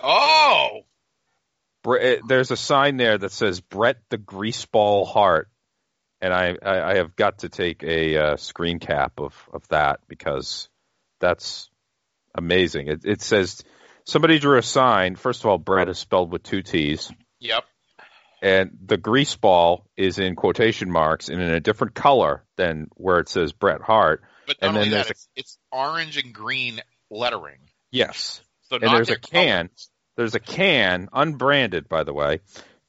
Oh, eh, there's a sign there that says Brett the Greaseball Hart, and I, I, I have got to take a uh, screen cap of, of that because that's amazing. It, it says somebody drew a sign. First of all, Brett is spelled with two T's, Yep. and the grease ball is in quotation marks and in a different color than where it says Bret Hart. But not And only then that, there's a- it's, it's orange and green lettering. Yes, So and there's a can. There's a can, unbranded, by the way,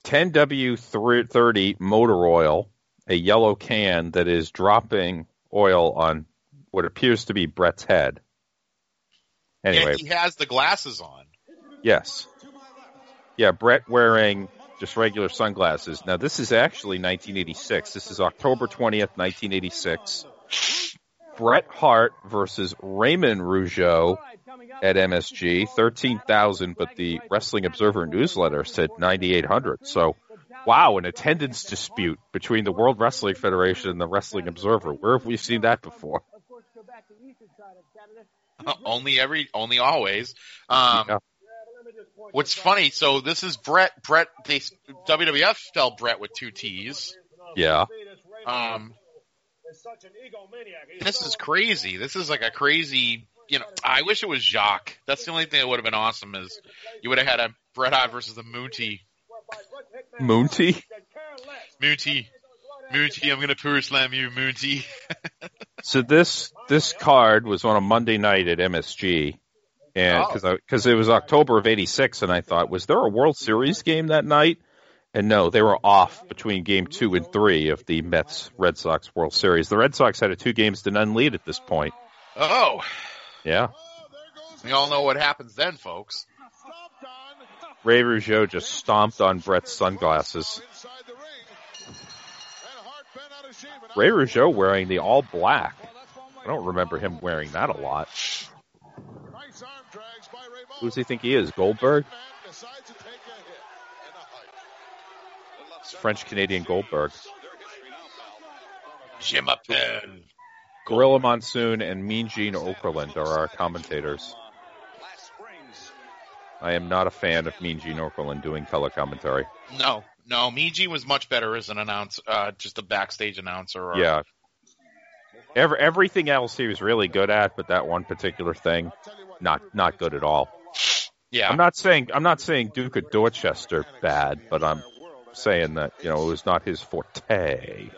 10W30 motor oil, a yellow can that is dropping oil on what appears to be Brett's head. Anyway, And he has the glasses on. yes. Yeah, Brett wearing just regular sunglasses. Now, this is actually 1986. This is October 20th, 1986. Bret Hart versus Raymond Rougeau at MSG, 13,000, but the Wrestling Observer newsletter said 9,800. So, wow, an attendance dispute between the World Wrestling Federation and the Wrestling Observer. Where have we seen that before? only every, only always. Um, Yeah. What's funny? So this is Brett. Brett. They WWF spelled Brett with two T's. Yeah. Um, this is crazy. This is like a crazy. You know, I wish it was Jacques. That's the only thing that would have been awesome is you would have had a Bret Hart versus the Moontie. Moontie? Moontie. Moontie, I'm gonna power slam you, Moontie. So this this card was on a Monday night at MSG, and Oh. because because it was October of '86, and I thought, was there a World Series game that night? And no, they were off between Game Two and Three of the Mets Red Sox World Series. The Red Sox had a two games to none lead at this point. Oh, Yeah, we all know what happens then, folks. Ray Rougeau just stomped on Brett's sunglasses. Ray Rougeau wearing the all black. I don't remember him wearing that a lot. Who does he think he is? Goldberg? It's French Canadian Goldberg. Jim Appel. Gorilla Monsoon and Mean Gene Okerlund are our commentators. I am not a fan of Mean Gene Okerlund doing color commentary. No, no, Mean Gene was much better as an announcer, uh, just a backstage announcer. Or, Yeah. Every, everything else he was really good at, but that one particular thing, not not good at all. yeah. I'm not saying I'm not saying Duke of Dorchester bad, but I'm saying that you know it was not his forte.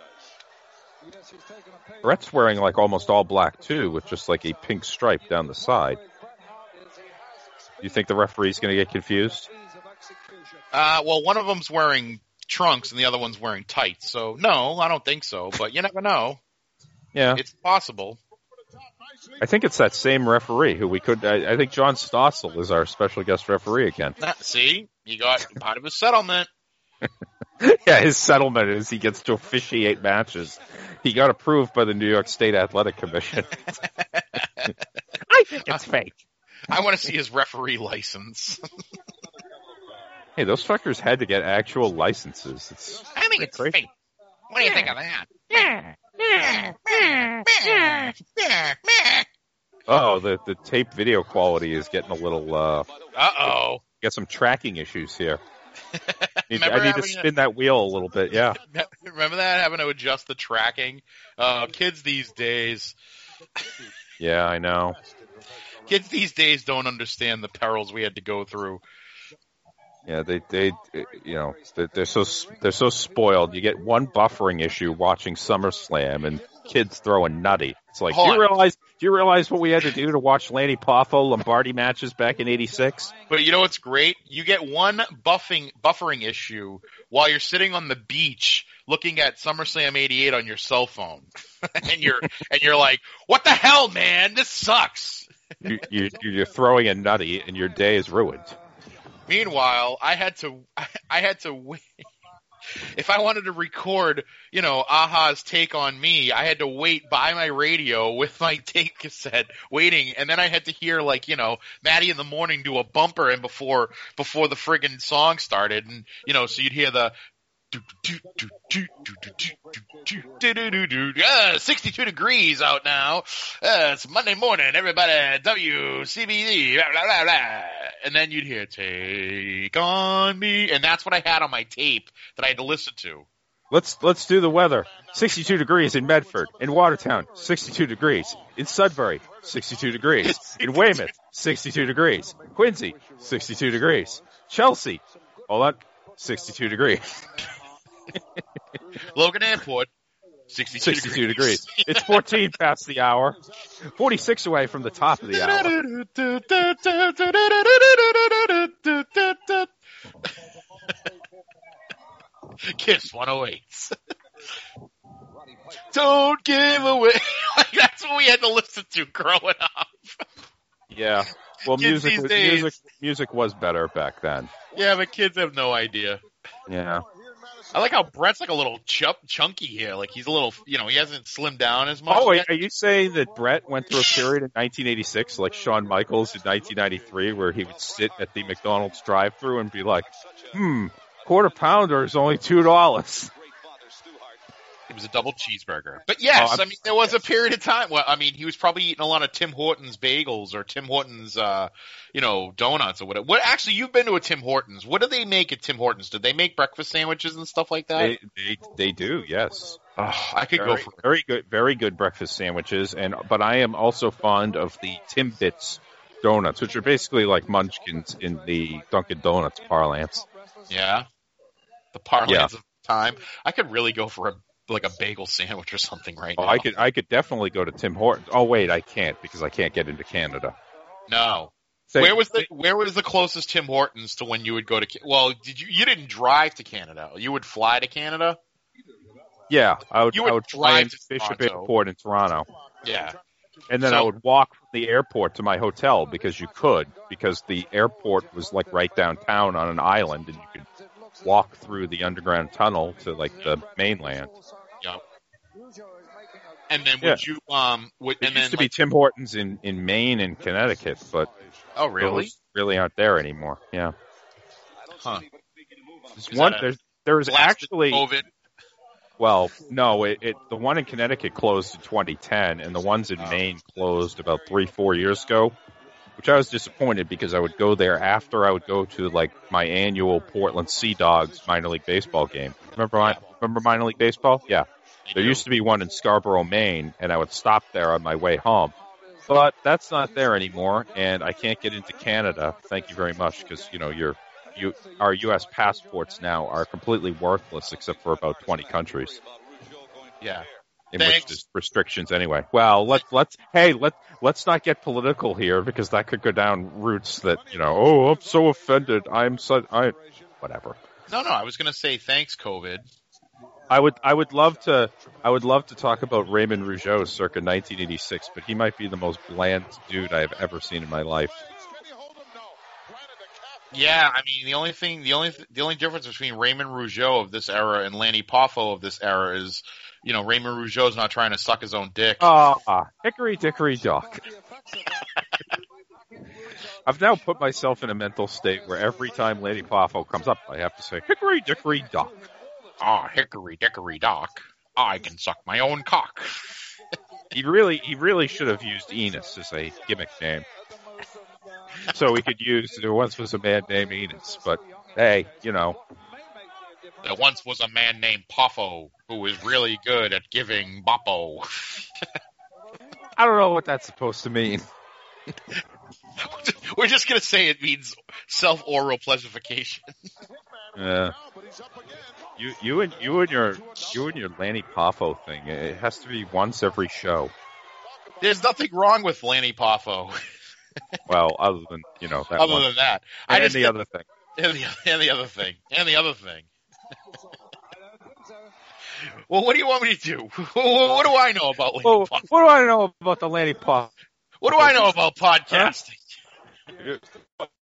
Brett's wearing like almost all black too, with just like a pink stripe down the side. You think the referee's going to get confused? Uh, well, one of them's wearing trunks and the other one's wearing tights. So no, I don't think so. But you never know. Yeah, It's possible. I think it's that same referee who we could. I, I think John Stossel is our special guest referee again. See, he got part of his settlement. yeah, his settlement is he gets to officiate matches. He got approved by the New York State Athletic Commission. I think it's fake. I want to see his referee license. Hey, those fuckers had to get actual licenses. It's I think it's Crazy. fake. What do you think of that? oh, the the tape video quality is getting a little. uh Uh oh. Got some tracking issues here. Need- I need to spin that wheel a little bit. Yeah, Remember that having to adjust the tracking? Uh, kids these days, yeah, I know. kids these days don't understand the perils we had to go through. Yeah, they they eh, you know they're, they're so they're so spoiled. You get one buffering issue watching SummerSlam, and kids throw a nutty. It's like, Hold do you on. realize? Do you realize what we had to do to watch Lanny Poffo Lombardi matches back in '86? But you know what's great? You get one buffing buffering issue while you're sitting on the beach looking at SummerSlam '88 on your cell phone, and you're and you're like, "What the hell, man? This sucks." you, you, you're throwing a nutty, and your day is ruined. Meanwhile, I had to I had to wait. If I wanted to record, you know, a-ha's take on me, I had to wait by my radio with my tape cassette, waiting, and then I had to hear like, you know, Matty in the morning do a bumper and before before the friggin' song started, and you know, so you'd hear the. Yeah, 62 degrees out now. Uh, it's Monday morning. Everybody, WCBD. Blah, blah, blah, blah. and then you'd hear "Take on Me," and that's what I had on my tape that I had to listen to. Let's let's do the weather. 62 degrees in Medford, in Watertown, 62 degrees. In Sudbury, 62 degrees. In Weymouth, 62 degrees. Quincy, 62 degrees. Chelsea, hold on, 62 degrees. Logan Airport, 62, 62 degrees. It's 14 past the hour. 46 away from the top of the hour. Kiss 108. Don't give away. like that's what we had to listen to growing up. Yeah. Well, Kids music was, days- music music was better back then. Yeah, but kids have no idea. Yeah. I like how Brett's like a little chup, chunky here. Like he's a little, you know, he hasn't slimmed down as much. Oh, wait, yet. are you saying that Brett went through a period in 1986, like Shawn Michaels in 1993, where he would sit at the McDonald's drive-through and be like, "Hmm, quarter pounder is only two dollars." It was a double cheeseburger. But yes, Oh, I'm- mean there was a period of time. Well, I mean he was probably eating a lot of Tim Hortons bagels or Tim Hortons, uh, you know, donuts or whatever. What actually you've been to a Tim Hortons? What do they make at Tim Hortons? Do they make breakfast sandwiches and stuff like that? They they, they do, yes. Oh, I could very, go for very good, very good breakfast sandwiches, and but I am also fond of the Timbits donuts, which are basically like Munchkins in the Dunkin' Donuts parlance. yeah. The parlance Yeah. of time. I could really go for a like a bagel sandwich or something right Oh, now. I could I could definitely go to Tim Hortons. Oh wait, I can't because I can't get into Canada. No. Say- where was the where was the closest Tim Hortons to when you would go to? Well, did you you didn't drive to Canada? You would fly to Canada. Yeah, I would. You would I would fly drive to Bishop Airport in Toronto, Yeah. and then So- I would walk from the airport to my hotel because you could, because the airport was like right downtown on an island, and you could walk through the underground tunnel to like the mainland. Yep. And then Yeah. would you um would There and used then to be Tim Hortons in in Maine and Connecticut, but oh really? really aren't there anymore. Yeah, Huh. there's Is one. a There's there's actually COVID. Well, no, it, it the one in Connecticut closed in 2010, and the ones in Maine closed about three, four years ago. Which I was disappointed because I would go there after I would go to like my annual Portland Sea Dogs minor league baseball game. Remember my remember minor league baseball? Yeah, there used to be one in Scarborough, Maine, and I would stop there on my way home. But that's not there anymore, and I can't get into Canada. Thank you very much, because you know your you our U.S. passports now are completely worthless except for about 20 countries Yeah. In which there's restrictions anyway. Well, let's let's hey let let's not get political here because that could go down routes that you know. Oh, I'm so offended. I'm so I whatever. No, no. I was gonna say thanks, COVID. I would I would love to I would love to talk about Raymond Rougeau circa 1986, but he might be the most bland dude I have ever seen in my life. Yeah, I mean the only thing, the only the only difference between Raymond Rougeau of this era and Lanny Poffo of this era is, you know, Raymond Rougeau's not trying to suck his own dick. Ah, hickory dickory dock. I've now put myself in a mental state where every time Lanny Poffo comes up, I have to say hickory dickory dock. Ah, hickory dickory dock. I can suck my own cock. He really, he really should have used Enos as a gimmick name. So we could use there once was a man named Enos, but hey, you know, There once was a man named Poffo who was really good at giving boppo. I don't know what that's supposed to mean. We're just gonna say it means self-oral pleasurification. Yeah. You, you and you and your you and your Lanny Poffo thing. It has to be once every show. There's nothing wrong with Lanny Poffo. Well, other than you know that other one. than that, I and just the other thing. and the, and the other thing, and the other thing. Well, what do you want me to do? What, what do I know about Lanny Poffo? what do I know about the Lanny Poffo? What do I know about podcasting? You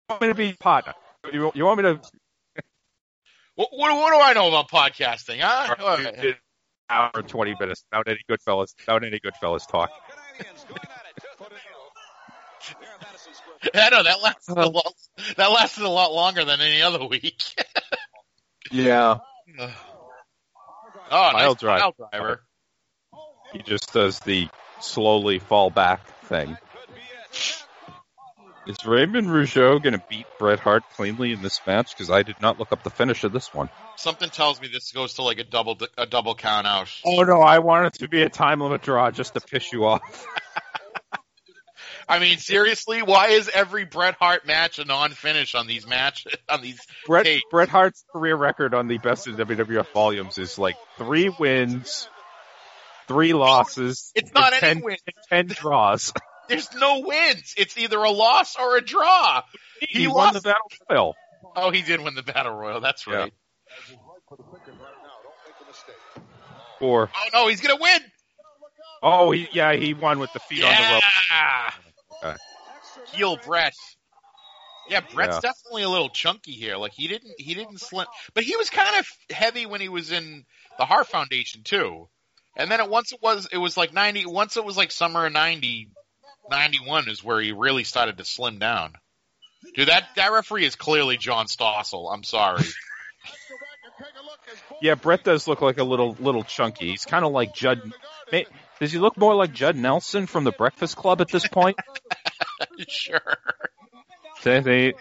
want me to be partner? You, you want me to? What, what, what do I know about podcasting? Huh? An hour and twenty minutes without any Goodfellas, without any Goodfellas talk. I know that lasted a lot. That lasted a lot longer than any other week. Yeah. oh, Pile nice drive. pile driver. He just does the slowly fall back thing. Is Raymond Rougeau going to beat Bret Hart cleanly in this match? Because I did not look up the finish of this one. Something tells me this goes to like a double a double count out. Oh no, I want it to be a time limit draw just to piss you off. I mean, seriously, why is every Bret Hart match a non-finish on these matches? on these Bret tapes? Bret Hart's career record on the best of WWF volumes is like three wins, three losses. It's not and any 10, wins. ten draws. There's no wins. It's either a loss or a draw. He, He won the battle royal. Oh, he did win the battle royal. That's Yeah. right. Or Oh no, he's gonna win. oh, he, yeah, he won with the feet on the rope. Yeah. Heel Brett. Yeah, Brett's Yeah. definitely a little chunky here. Like he didn't he didn't slim, but he was kind of heavy when he was in the Heart Foundation too. And then it once it was it was like 90 once it was like summer of 90 91 is where he really started to slim down. Dude, that that referee is clearly John Stossel. I'm sorry. Yeah, Brett does look like a little little chunky. He's kind of like Judd. Does he look more like Judd Nelson from the Breakfast Club at this point? sure. They- they-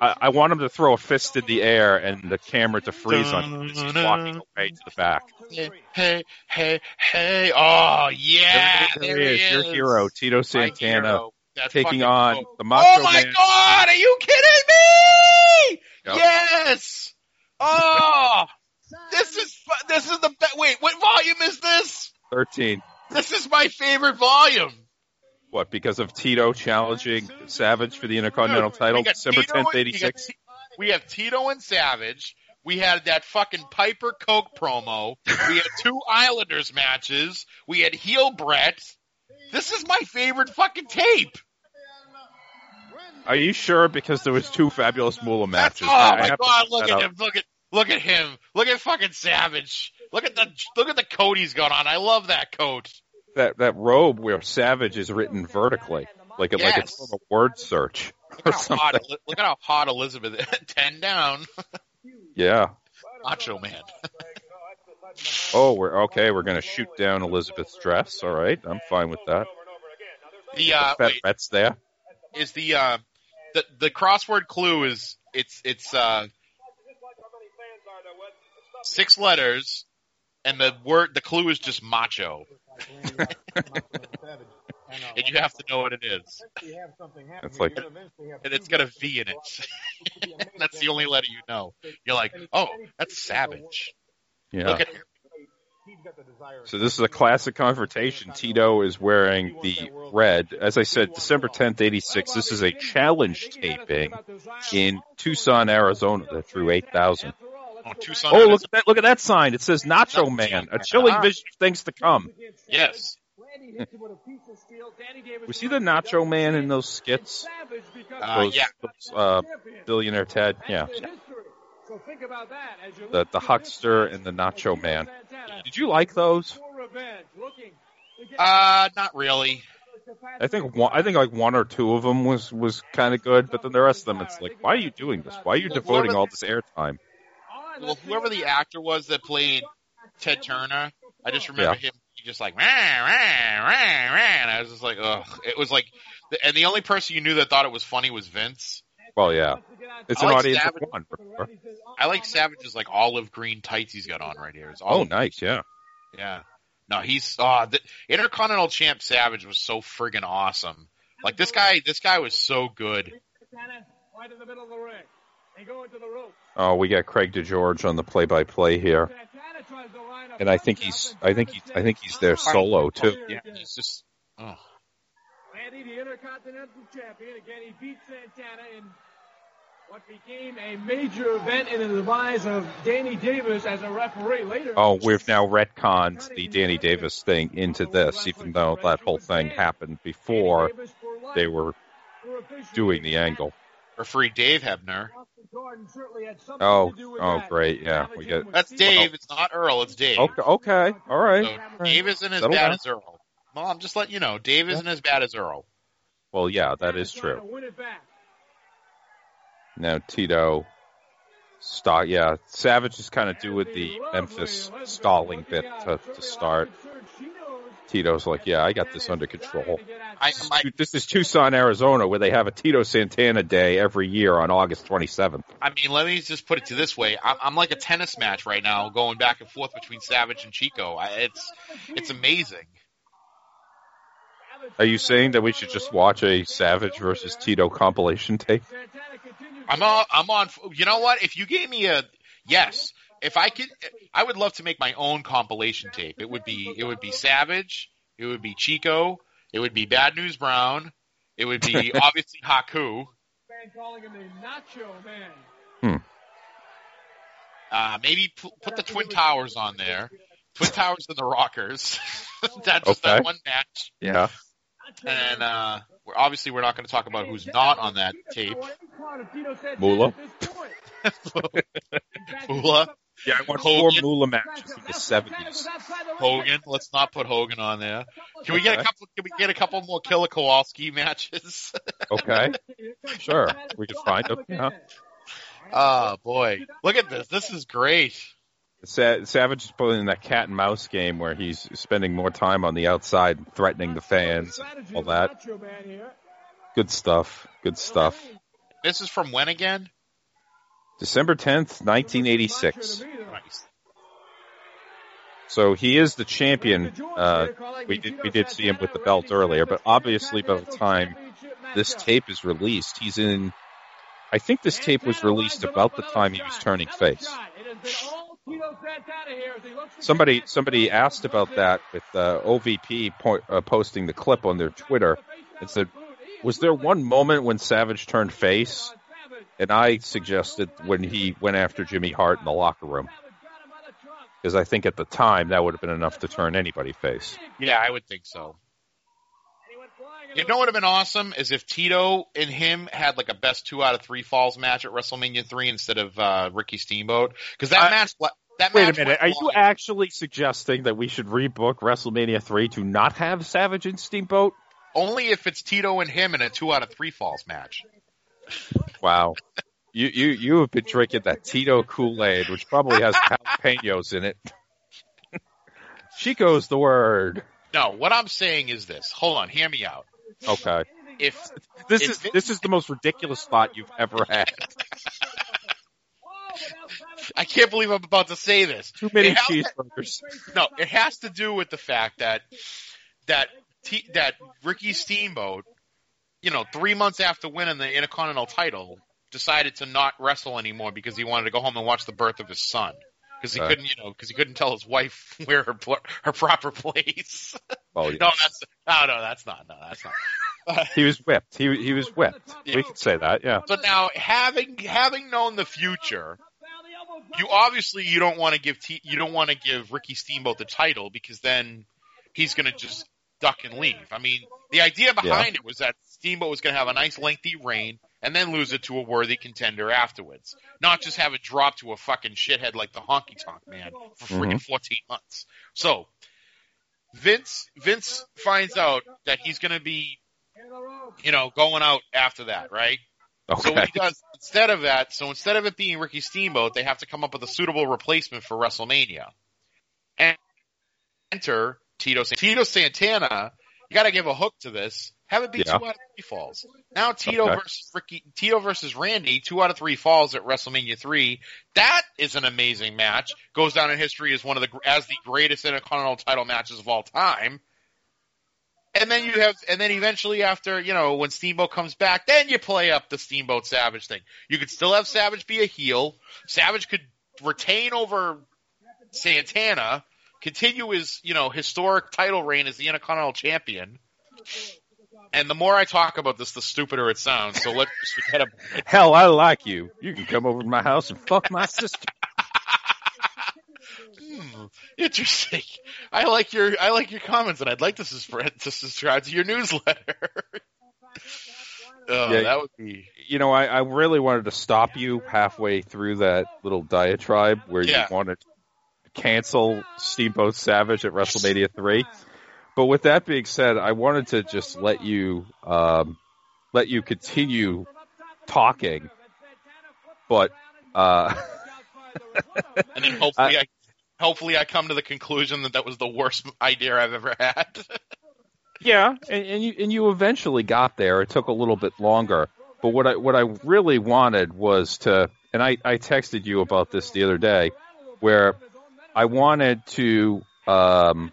I, I want him to throw a fist in the air and the camera to freeze on him as he's walking away to the back. Hey, hey, hey, hey. Oh, yeah. there, There, he is, your hero, Tito Santana, hero. Taking on cool. the Macho Oh my Man. god, are you kidding me? Yep. Yes. Oh, this is this is the be- wait. What volume is this? Thirteen. This is my favorite volume. What? Because of Tito challenging Savage for the Intercontinental title, December tenth, eighty six. We have Tito and Savage. We had that fucking Piper Coke promo. We had two Islanders matches. We had heel Brett. This is my favorite fucking tape. Are you sure? Because there was two fabulous Moolah matches. Oh I my god, look look at up. him. Look at look at him. Look at fucking Savage. Look at the look at the coat he's got on. I love that coat. That that robe where Savage is written vertically, like it like it's from a word search Look or how hot look at how hot Elizabeth ten down. Yeah. Macho man. Oh, we're okay. We're gonna shoot down Elizabeth's dress. All right, I'm fine with that. The uh Fat wait, there. is the uh the the crossword clue is it's it's uh six letters and the word the clue is just macho. and you have to know what it is. It's like And it's got a V in it. that's the only letter you know. You're like, oh, that's savage. yeah. Look at So this is a classic confrontation. Tito is wearing the red. As I said, December 10th, 86. This is a challenge taping in Tucson, Arizona that drew 8,000. Oh, Tucson. Oh, look at that, look at that sign. It says Nacho Man, a chilling vision of things to come. Yes. We see the Nacho Man in those skits? Uh, Those, yeah. those, uh, billionaire Ted? Yeah. So think about that The, the huckster and the Nacho Man. Did you like those? for revenge, looking to get Uh, not really. I think one, I think like one or two of them was was kind of good, but then the rest of them, it's like, why are you doing this? Why are you devoting all this airtime? Well, whoever the actor was that played Ted Turner, I just remember Yeah. him he just like rah, rah, rah, rah, and I was just like, ugh. It was like, and the only person you knew that thought it was funny was Vince. Well, yeah, it's I an like audience Savage. of one. remember? I like Savage's like olive green tights he's got on right here. It's Oh, nice, yeah. yeah. No, he's oh, the Intercontinental Champ Savage was so friggin' awesome. Like this guy, this guy was so good. Right in the middle of the ring. They go into the rope. Oh, we got Craig DeGeorge on the play-by-play here, Santana tries to line up and I think he's, I think he, I think he's there solo too. Yeah, he's just. Oh. Randy, the Intercontinental Champion. Again, he beat Santana in what became a major event in the demise of Danny Davis as a referee later. Oh, we've now retconned the Danny Davis thing into this, even though that whole thing happened before they were doing the angle. Referee Dave Hebner. Oh, oh, great, yeah, we get. That's Dave. It's not Earl. It's Dave. Okay, okay, all right. So Dave isn't as Settle bad down. as Earl. Well, I'm just letting you know, Dave isn't as bad as Earl. Well, yeah, that is true. Win it back. Now Tito, stock, yeah, Savage is kind of doing the Memphis stalling bit to, to start. Tito's like, yeah, I got this under control. I, my, This is Tucson, Arizona, where they have a Tito Santana Day every year on August 27th. I mean, let me just put it to this way: I'm, I'm like a tennis match right now, going back and forth between Savage and Chico. I, it's it's amazing. Are you saying that we should just watch a Savage versus Tito compilation tape? I'm on. I'm on. You know what? If you gave me a yes, if I could, I would love to make my own compilation tape. It would be it would be Savage. It would be Chico. It would be Bad News Brown. It would be obviously Haku. Man calling him the Nacho Man. Hmm. Uh, maybe p- put the Twin Towers on there. Twin Towers and the Rockers. That's just Okay. that one match. Yeah. And uh, we're, obviously, we're not going to talk about who's not on that tape. Moolah? Moolah, Yeah, I want four Hogan. Moolah matches in the 70s. Hogan. Let's not put Hogan on there. Can we get a couple? Can we get a couple more Killer Kowalski matches? Okay. Sure. We can find them. Yeah. oh boy, look at this. This is great. Sa- Savage is playing in that cat and mouse game where he's spending more time on the outside threatening the fans, all that. Good stuff. Good stuff. This is from when again? December 10th, 1986. So he is the champion. Uh, we did we did see him with the belt earlier, but obviously by the time this tape is released, he's in. I think this tape was released about the time he was turning face. Somebody somebody asked about that with uh, OVP po- uh, posting the clip on their Twitter and said, "Was there one moment when Savage turned face?" And I suggested when he went after Jimmy Hart in the locker room because I think at the time that would have been enough to turn anybody face. Yeah, I would think so. You know what would have been awesome is if Tito and him had like a best two out of three falls match at WrestleMania three instead of uh, Ricky Steamboat because that I- match. That Wait a minute, went are you actually suggesting that we should rebook WrestleMania three to not have Savage and Steamboat? only if it's Tito and him in a two out of three falls match? Wow. You you you have been drinking that Tito Kool Aid, which probably has jalapenos in it. Chico's the word. No, what I'm saying is this. Hold on, hear me out. Okay. If This If is this is the most ridiculous thought you've ever had. I can't believe I'm about to say this. Too many cheeseburgers. No, it has to do with the fact that that T, that Ricky Steamboat, you know, three months after winning the Intercontinental title, decided to not wrestle anymore because he wanted to go home and watch the birth of his son. Because he Okay. couldn't, you know, because he couldn't tell his wife where her pl- her proper place. Oh, no, that's no, no, that's not. No, that's not. He was whipped. He he was whipped. We could say that. Yeah. So now, having having known the future, you obviously you don't want to give T, you don't want to give Ricky Steamboat the title because then he's going to just duck and leave. I mean, the idea behind it was that Steamboat was going to have a nice lengthy reign and then lose it to a worthy contender afterwards, not just have it drop to a fucking shithead like the Honky Tonk Man for freaking mm-hmm. 14 months. So Vince Vince finds out that he's going to be, you know, going out after that, right? Okay. So what he does instead of that, so instead of it being Ricky Steamboat, they have to come up with a suitable replacement for WrestleMania. And enter Tito Tito Santana. You got to give a hook to this. Have it be Yeah. two out of three falls. Now Tito Okay. versus Ricky, Tito versus Randy, two out of three falls at WrestleMania three. That is an amazing match. Goes down in history as one of the as the greatest Intercontinental title matches of all time. And then you have, and then eventually after, you know, when Steamboat comes back, then you play up the Steamboat Savage thing. You could still have Savage be a heel. Savage could retain over Santana, continue his, you know, historic title reign as the Intercontinental Champion. And the more I talk about this, the stupider it sounds. So let's just forget about it. Hell, I like you. You can come over to my house and fuck my sister. Hmm, interesting. I like your I like your comments, and I'd like to, subscribe to subscribe to your newsletter. oh, Yeah. that would be You know, I, I really wanted to stop you halfway through that little diatribe where Yeah. you wanted to cancel Steamboat Savage at WrestleMania 3. But with that being said, I wanted to just let you um, let you continue talking. But uh, and then hopefully I, hopefully I come to the conclusion that that was the worst idea I've ever had. Yeah, and, and you and you eventually got there. It took a little bit longer, but what I what I really wanted was to, and I I texted you about this the other day, where I wanted to um.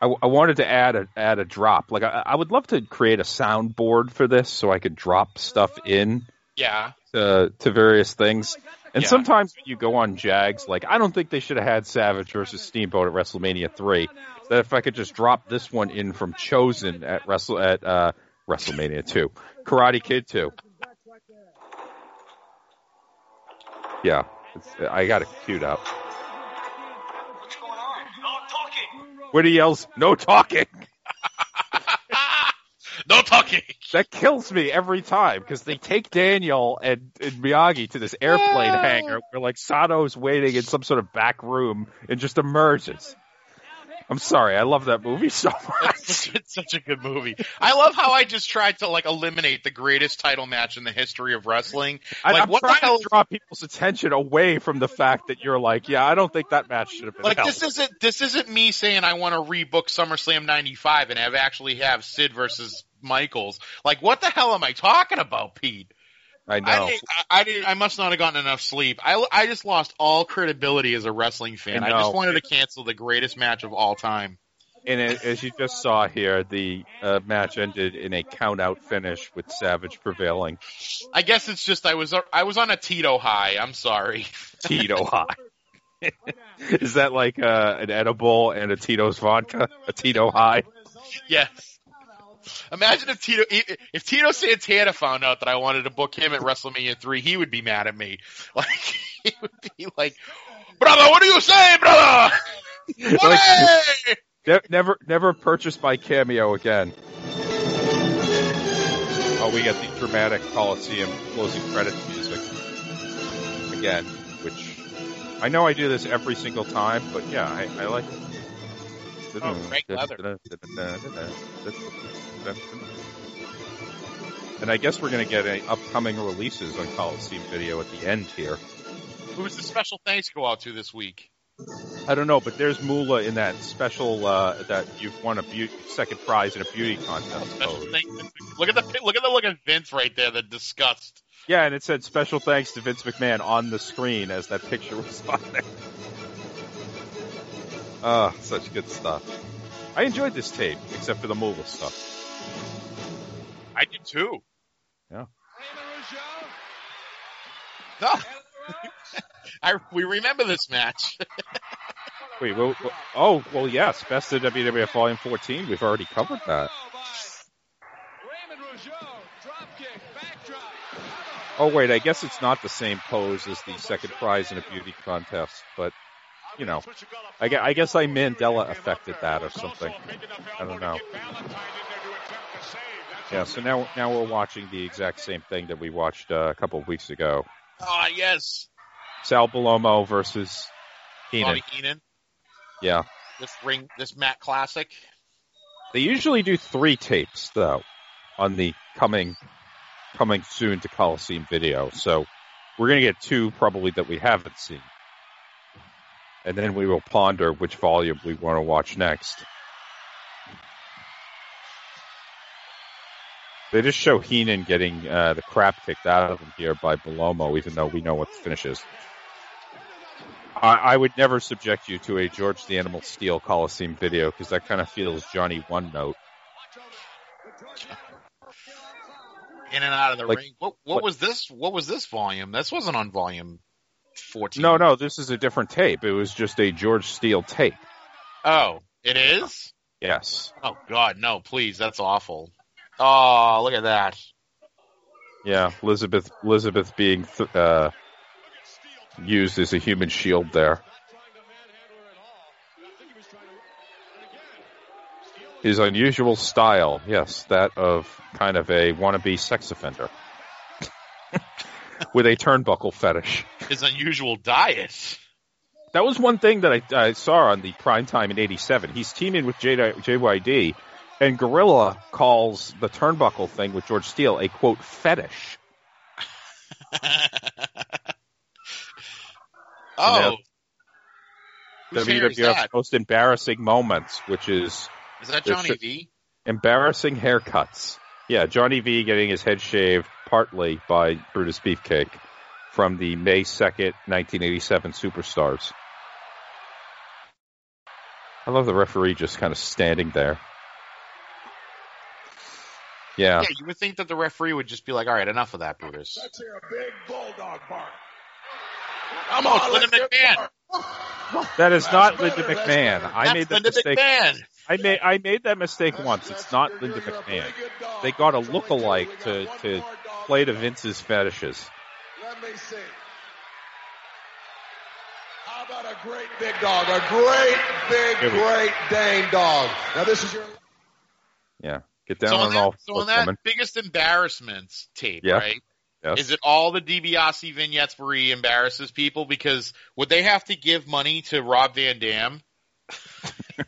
I, I wanted to add a add a drop. Like I, I would love to create a soundboard for this, so I could drop stuff in yeah. to to various things. And Yeah. sometimes when you go on Jags, like I don't think they should have had Savage versus Steamboat at WrestleMania three. That if I could just drop this one in from Chozen at Wrestle at uh, WrestleMania two, Karate Kid two. Yeah, it's, I got it queued up. When he yells, "No talking!" no talking. That kills me every time because they take Daniel and, and Miyagi to this airplane hangar where like Sato's waiting in some sort of back room and just emerges. I'm sorry, I love that movie so much. it's such a good movie. I love how I just tried to like eliminate the greatest title match in the history of wrestling. I, Like I'm what the trying hell? to draw people's attention away from the fact that you're like, yeah, I don't think that match should have been Like held. this isn't this isn't me saying I want to rebook SummerSlam '95 and have actually have Sid versus Michaels. Like what the hell am I talking about, Pete? I know. I, didn't, I, didn't. I must not have gotten enough sleep. I, I just lost all credibility as a wrestling fan. I I, just wanted to cancel the greatest match of all time. And it, as you just saw here, the uh, match ended in a count-out finish with Savage prevailing. I guess it's just I was I was on a Tito high. I'm sorry. Tito high. Is that like uh, an edible and a Tito's vodka? A Tito high? Yes. Imagine if Tito if Tito Santana found out that I wanted to book him at WrestleMania three, he would be mad at me. Like he would be like, "Brother, what do you say, brother? Like, ne- never, never purchased by Cameo again. Oh, we got the dramatic Coliseum closing credits music again, which I know I do this every single time, but yeah, I, I like it. Oh, Frank Leather. And I guess we're going to get a upcoming releases on Coliseum Video at the end here. Who's the special thanks go out to this week? I don't know, but there's Moolah in that special uh, that you've won a beauty, second prize in a beauty contest. Special thanks. Look at the look at the look at Vince right there. The disgust. Yeah, and it said special thanks to Vince McMahon on the screen as that picture was on there. Ah, such good stuff. I enjoyed this tape, except for the Moolah stuff. I did too. Yeah. No. I we remember this match. Wait, well, well- oh, well, yes, best of WWF Volume 14. We've already covered that. Oh, wait, I guess it's not the same pose as the second prize in a beauty contest, but, you know, I, I guess I Mandela affected that or something. I don't know. Yeah, so now now we're watching the exact same thing that we watched uh, a couple of weeks ago. Ah, yes. Sal Bellomo versus Heenan. Bobby Heenan. Yeah. This ring, this Matt Classic. They usually do three tapes though on the coming coming soon to Coliseum video. So we're gonna get two probably that we haven't seen. And then we will ponder which volume we want to watch next. They just show Heenan getting uh, the crap kicked out of him here by Bellomo, even though we know what the finish is. I, I would never subject you to a George the Animal Steele Coliseum video because that kind of feels Johnny One Note. In and out of the Like, ring. What what what- was this? What was this volume? This wasn't on volume fourteen. No, no, this is a different tape. It was just a George Steele tape. Oh, it is. Yes. Oh God, no! Please, that's awful. Oh, look at that. Yeah, Elizabeth Elizabeth being th- uh, used as a human shield there. His unusual style, yes, that of kind of a wannabe sex offender with a turnbuckle fetish. His unusual diet. That was one thing that I, I saw on the prime time in '87. He's teaming with J- JYD, and Gorilla calls the turnbuckle thing with George Steele a quote fetish. Oh, WWF's most embarrassing moments, which is Is that Johnny V? embarrassing haircuts. Yeah, Johnny V getting his head shaved partly by Brutus Beefcake from the May 2nd, 1987 Superstars. I love the referee just kind of standing there. Yeah. Yeah, you would think that the referee would just be like, "All right, enough of that, Brutus." Let's hear a big bulldog bark. Come on, Linda McMahon. That is That's not better, Linda McMahon. I made that Linda mistake. McMahon. I made I made that mistake once. It's not Linda McMahon. They got a look-alike to to play to Vince's fetishes. Let me see. How about a great big dog? A great big, Here we go. great Dane dog. Now this is your. Yeah, get down So on that, all so on that biggest embarrassments tape, Yeah. right? Yes. Is it all the DiBiase vignettes where he embarrasses people? Because would they have to give money to Rob Van Dam?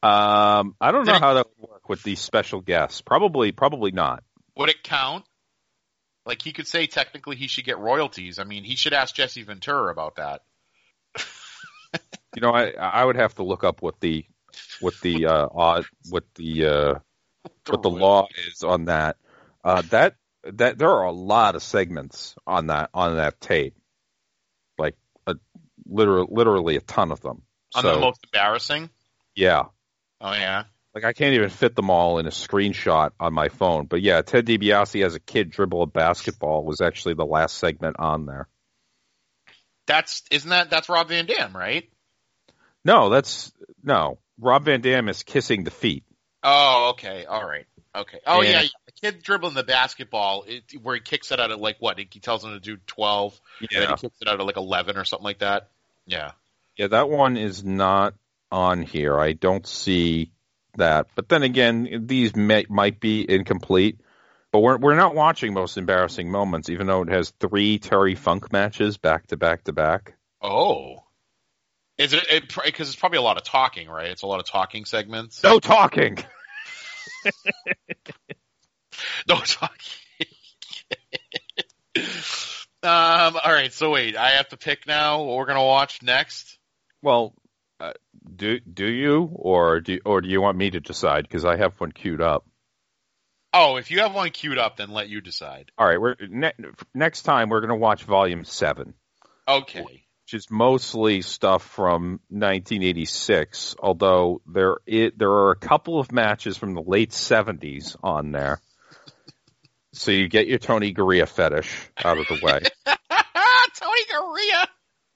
Um, I don't know it- how that would work with these special guests. Probably, probably not. Would it count? Like he could say technically he should get royalties. I mean, he should ask Jesse Ventura about that. You know, I I would have to look up what the what the uh odd what the uh what the law is on that. Uh, that that there are a lot of segments on that on that tape, like a literal literally a ton of them. On so the most embarrassing. yeah, Oh yeah. like I can't even fit them all in a screenshot on my phone. But yeah, Ted DiBiase as a kid dribble a basketball was actually the last segment on there. That's isn't that that's Rob Van Dam, right? No, that's no. Rob Van Dam is kissing the feet. Oh, okay. All right. Okay. Oh And- yeah. The kid dribbling the basketball it, where he kicks it out at like what? He tells him to do twelve, and then Yeah. he kicks it out at like eleven or something like that. Yeah. Yeah, that one is not on here. I don't see that. But then again, these may, might be incomplete. But we're we're not watching most embarrassing moments, even though it has three Terry Funk matches back to back to back. Oh. Is it because it's probably a lot of talking, right? It's a lot of talking segments. No talking. No talking. um. All right. So wait, I have to pick now what we're gonna watch next. Well, uh, do do you or do or do you want me to decide? Because I have one queued up. Oh, if you have one queued up, then let you decide. All right, we're ne- next time we're going to watch Volume Seven. Okay. Which is mostly stuff from 1986. Although there it, there are a couple of matches from the late 70s on there. So you get your Tony Garea fetish out of the way. Tony Garea.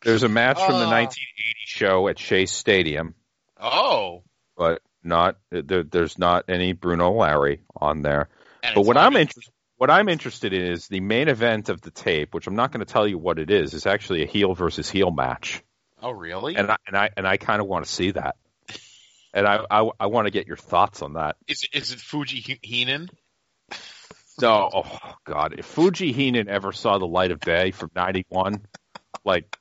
There's a match from the Uh. 1980 show at Shea Stadium, Oh. but not there, there's not any Bruno Larry on there. And But what I'm interested what I'm interested in is the main event of the tape, which I'm not going to tell you what it is. Is actually a heel versus heel match. Oh, really? and I and I and I kind of want to see that, and I I, I want to get your thoughts on that. Is it, is it Fuji Heenan? No, oh God, if Fuji Heenan ever saw the light of day from '91, like,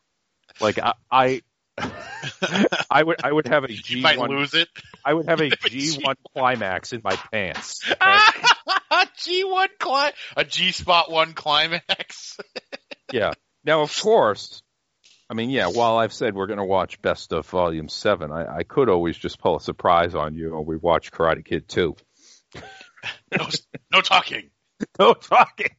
like I. I I would I would have a G You might one lose it. I would have a G one climax in my pants. G one cli- a G spot one climax. Yeah. Now, of course, I mean, yeah. While I've said we're going to watch Best of Volume Seven, I, I could always just pull a surprise on you, and we watch Karate Kid Two. no, no talking. No talking.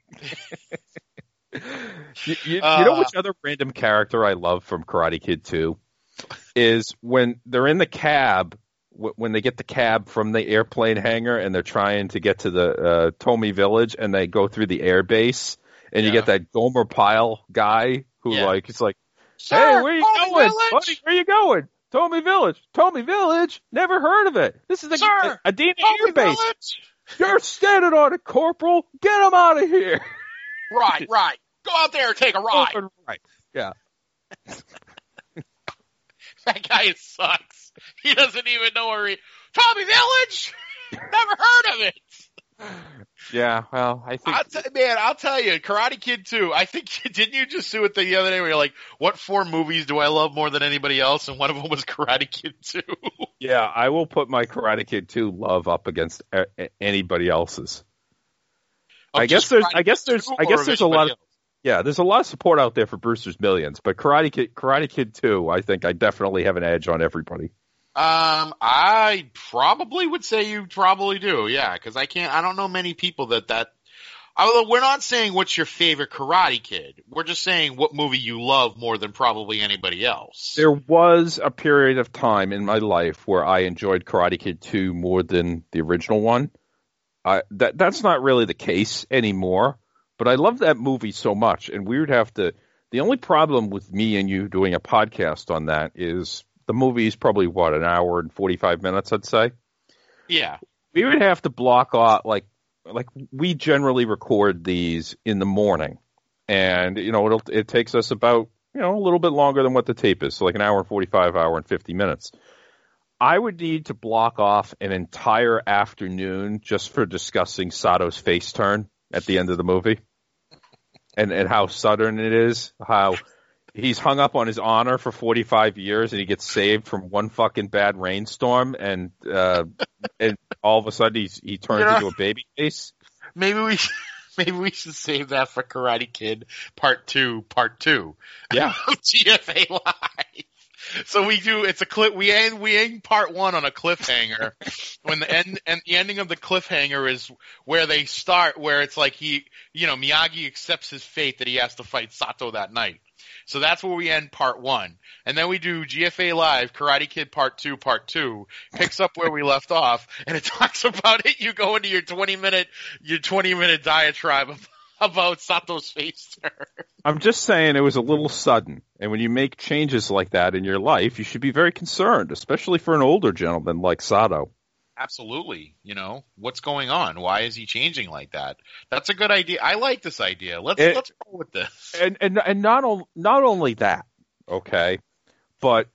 you, you, you know Uh, which other random character I love from Karate Kid 2 is when they're in the cab wh- when they get the cab from the airplane hangar and they're trying to get to the uh, Tomi Village and they go through the air base and you get that Gomer Pyle guy who Yeah. like it's like Sir, hey where you Tomi going Village? buddy where you going? Tomi Village! Tomi Village! Never heard of it! This is a, Sir, Tomi Air Base! Village? you're standing on it corporal! Get him out of here! Right, right. Go out there and take a ride. right yeah That guy sucks. He doesn't even know where he. Tomi Village. Never heard of it. Yeah, well, I think I'll t- man, I'll tell you, Karate Kid 2. I think didn't you just do it the other day where you're like, what four movies do I love more than anybody else? And one of them was Karate Kid 2. yeah, I will put my Karate Kid 2 love up against a- a- anybody else's. Oh, I Of guess there's I guess there's I guess there's a lot of anybody Yeah, there's a lot of support out there for Brewster's Millions, but Karate Kid, Karate Kid 2, I think I definitely have an edge on everybody. Um, I probably would say you probably do, yeah, because I can't. I don't know many people that that. Although we're not saying what's your favorite Karate Kid, we're just saying what movie you love more than probably anybody else. There was a period of time in my life where I enjoyed Karate Kid 2 more than the original one. I, that that's not really the case anymore, but I love that movie so much, and we would have to. The only problem with me and you doing a podcast on that is the movie is probably what an hour and forty five minutes, I'd say. Yeah, we would have to block off like like we generally record these in the morning, and you know it'll it takes us about you know a little bit longer than what the tape is, so like an hour and forty five, hour and fifty minutes. I would need to block off an entire afternoon just for discussing Sato's face turn at the end of the movie, and and how sudden it is, how he's hung up on his honor for 45 years and he gets saved from one fucking bad rainstorm and uh and all of a sudden he's he turns You know- into a baby face maybe we should, maybe we should save that for Karate Kid Part Two, Part Two. Yeah. GFA Live. So we do. It's a clip. We end. We end part one on a cliffhanger. when the end and the ending of the cliffhanger is where they start, where it's like he, you know, Miyagi accepts his fate that he has to fight Sato that night. So that's where we end part one. And then we do GFA Live, Karate Kid Part Two, Part Two, picks up where we left off, and it talks about it. You go into your 20 minute, your 20 minute diatribe of- about Sato's face turn. I'm just saying it was a little sudden and when you make changes like that in your life you should be very concerned especially for an older gentleman like Sato Absolutely. You know, what's going on? Why is he changing like that? That's a good idea. I like this idea. Let's, It- let's go with this. and and and not on, not only that okay but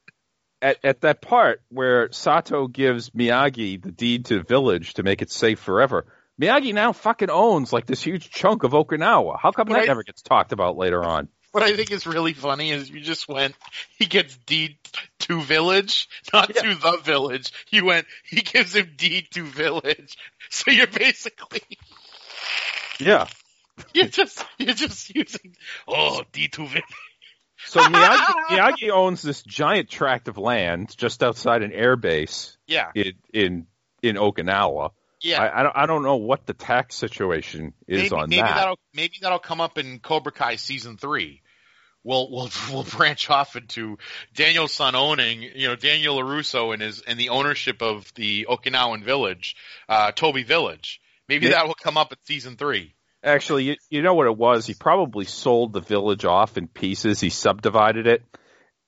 at at that part where Sato gives Miyagi the deed to the village to make it safe forever Miyagi now fucking owns like this huge chunk of Okinawa. How come that Right. never gets talked about later on? What I think is really funny is you just went, he gets deed to village, not to the village. You went, he gives him deed to village. So you're basically, Yeah. you're just, you're just using, oh, deed to village. So Miyagi, Miyagi owns this giant tract of land just outside an air base Yeah. in in, in Okinawa. Yeah. I, I don't I don't know what the tax situation is maybe, on maybe that. will maybe that'll come up in Cobra Kai season three. We'll we'll we'll branch off into Daniel's son owning, you know, Daniel LaRusso and his and the ownership of the Okinawan village, uh, Toby Village. Maybe that will come up in season three. Actually, you, you know what it was? He probably sold the village off in pieces. He subdivided it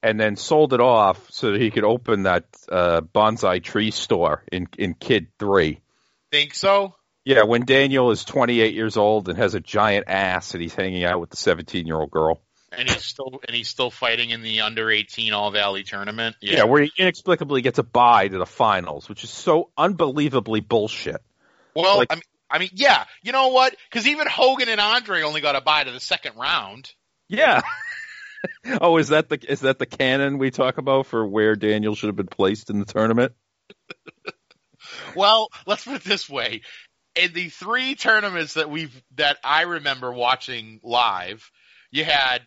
and then sold it off so that he could open that uh, bonsai tree store in in Kid Three. Think so? Yeah, when Daniel is 28 years old and has a giant ass and he's hanging out with the 17 year old girl. And he's still and he's still fighting in the under eighteen All Valley tournament. Yeah. where he inexplicably gets a bye to the finals, which is so unbelievably bullshit. Well, Like- I mean, I mean, yeah. You know what? Because even Hogan and Andre only got a bye to the second round. Yeah. oh, is that the is that the canon we talk about for where Daniel should have been placed in the tournament? Well, let's put it this way. In the three tournaments that we've that I remember watching live, you had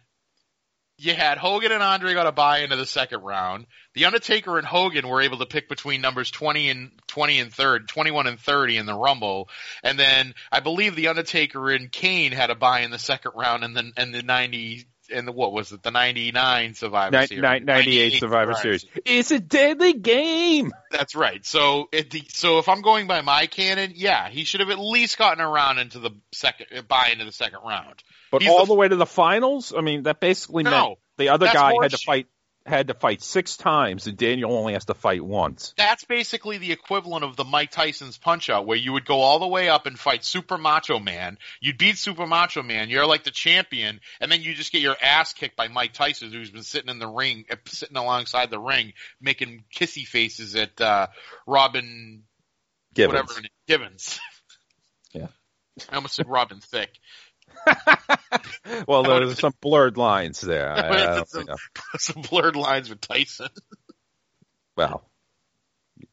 you had Hogan and Andre got a buy into the second round. The Undertaker and Hogan were able to pick between numbers 20 and 20 and third, 21 and 30 in the Rumble. And then I believe the Undertaker and Kane had a buy in the second round and then and the 90 and the what was it? The 99 Survivor Series. ni- 98 Survivor Series. It's a deadly game. That's right. So, the, so if I'm going by my canon, yeah, he should have at least gotten around into the second, buy into the second round. But He's all the- the, way to the finals? I mean, that basically No, meant the other guy had to fight had to fight six times, and Daniel only has to fight once. That's basically the equivalent of the Mike Tyson's Punch Out, where you would go all the way up and fight Super Macho Man. You'd beat Super Macho Man. You're like the champion, and then you just get your ass kicked by Mike Tyson, who's been sitting in the ring, uh, sitting alongside the ring, making kissy faces at uh, Robin Gibbons. whatever Gibbons. Yeah. I almost said Robin Thicke. Well, there's some blurred lines there. I- don't uh, some, some blurred lines with Tyson. Well,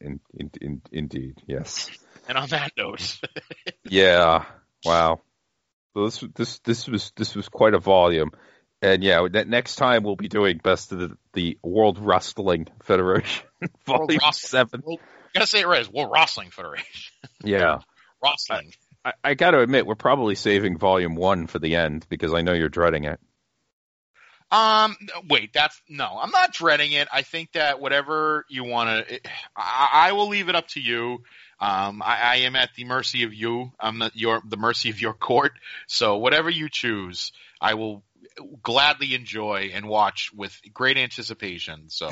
in, in, in, indeed, yes. And on that note, Yeah. Wow. So this this this was this was quite a volume, and yeah, next time we'll be doing best of the, the World Wrestling Federation volume World seven. World, gotta say it right. It's World Wrestling Federation. Yeah, Wrestling. I, I got to admit we're probably saving volume one for the end because I know you're dreading it. Um, wait, that's no, I'm not dreading it. I think that whatever you want to, I, I will leave it up to you. Um, I, I am at the mercy of you. I'm at your the mercy of your court. So whatever you choose, I will gladly enjoy and watch with great anticipation. So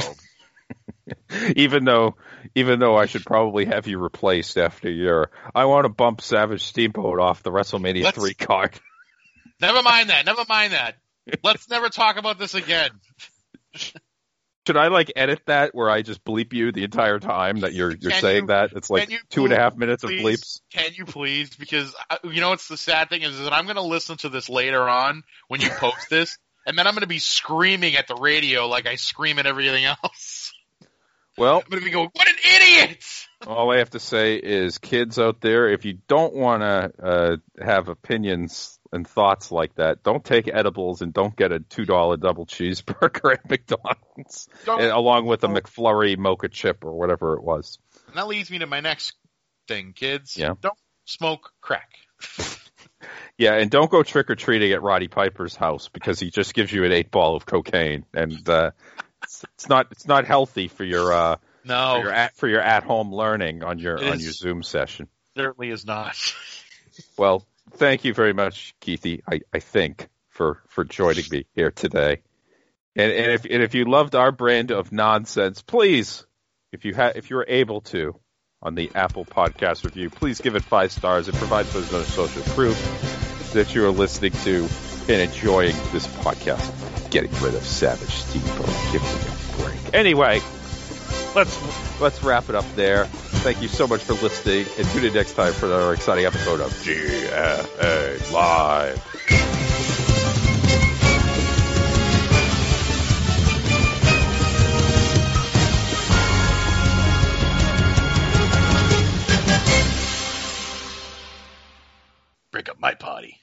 even though even though I should probably have you replaced after your I want to bump Savage Steamboat off the WrestleMania Let's- three card. never mind that. Never mind that. Let's never talk about this again. Should I like edit that where I just bleep you the entire time that you're you're Can saying you- that? It's like you two and a half minutes of bleeps. Can you please? Because uh, you know what's the sad thing is, is that I'm going to listen to this later on when you post this, and then I'm going to be screaming at the radio like I scream at everything else. Well, I'm going to be going, "What an idiot!" all I have to say is, kids out there, if you don't want to uh, have opinions and thoughts like that, don't take edibles and don't get a two dollar double cheeseburger at McDonald's, Don't- and along with a McFlurry mocha chip or whatever it was. And that leads me to my next thing, kids. Yeah. Don't smoke crack. Yeah, and don't go trick or treating at Roddy Piper's house because he just gives you an eight ball of cocaine, and uh, it's, not it's not healthy for your uh, No, for your at for your at home learning on your It on is- your Zoom session. certainly is not. Well, thank you very much, Keithy. I, I think for for joining me here today. And and if and if you loved our brand of nonsense, please, if you ha- if you're able to, on the Apple Podcast review, please give it five stars. It provides us another social proof that you are listening to and enjoying this podcast. Getting rid of Savage Steamboat, give me a break. Anyway, let's let's wrap it up there. Thank you so much for listening, and tune in next time for another exciting episode of GFA Live. Break up my party.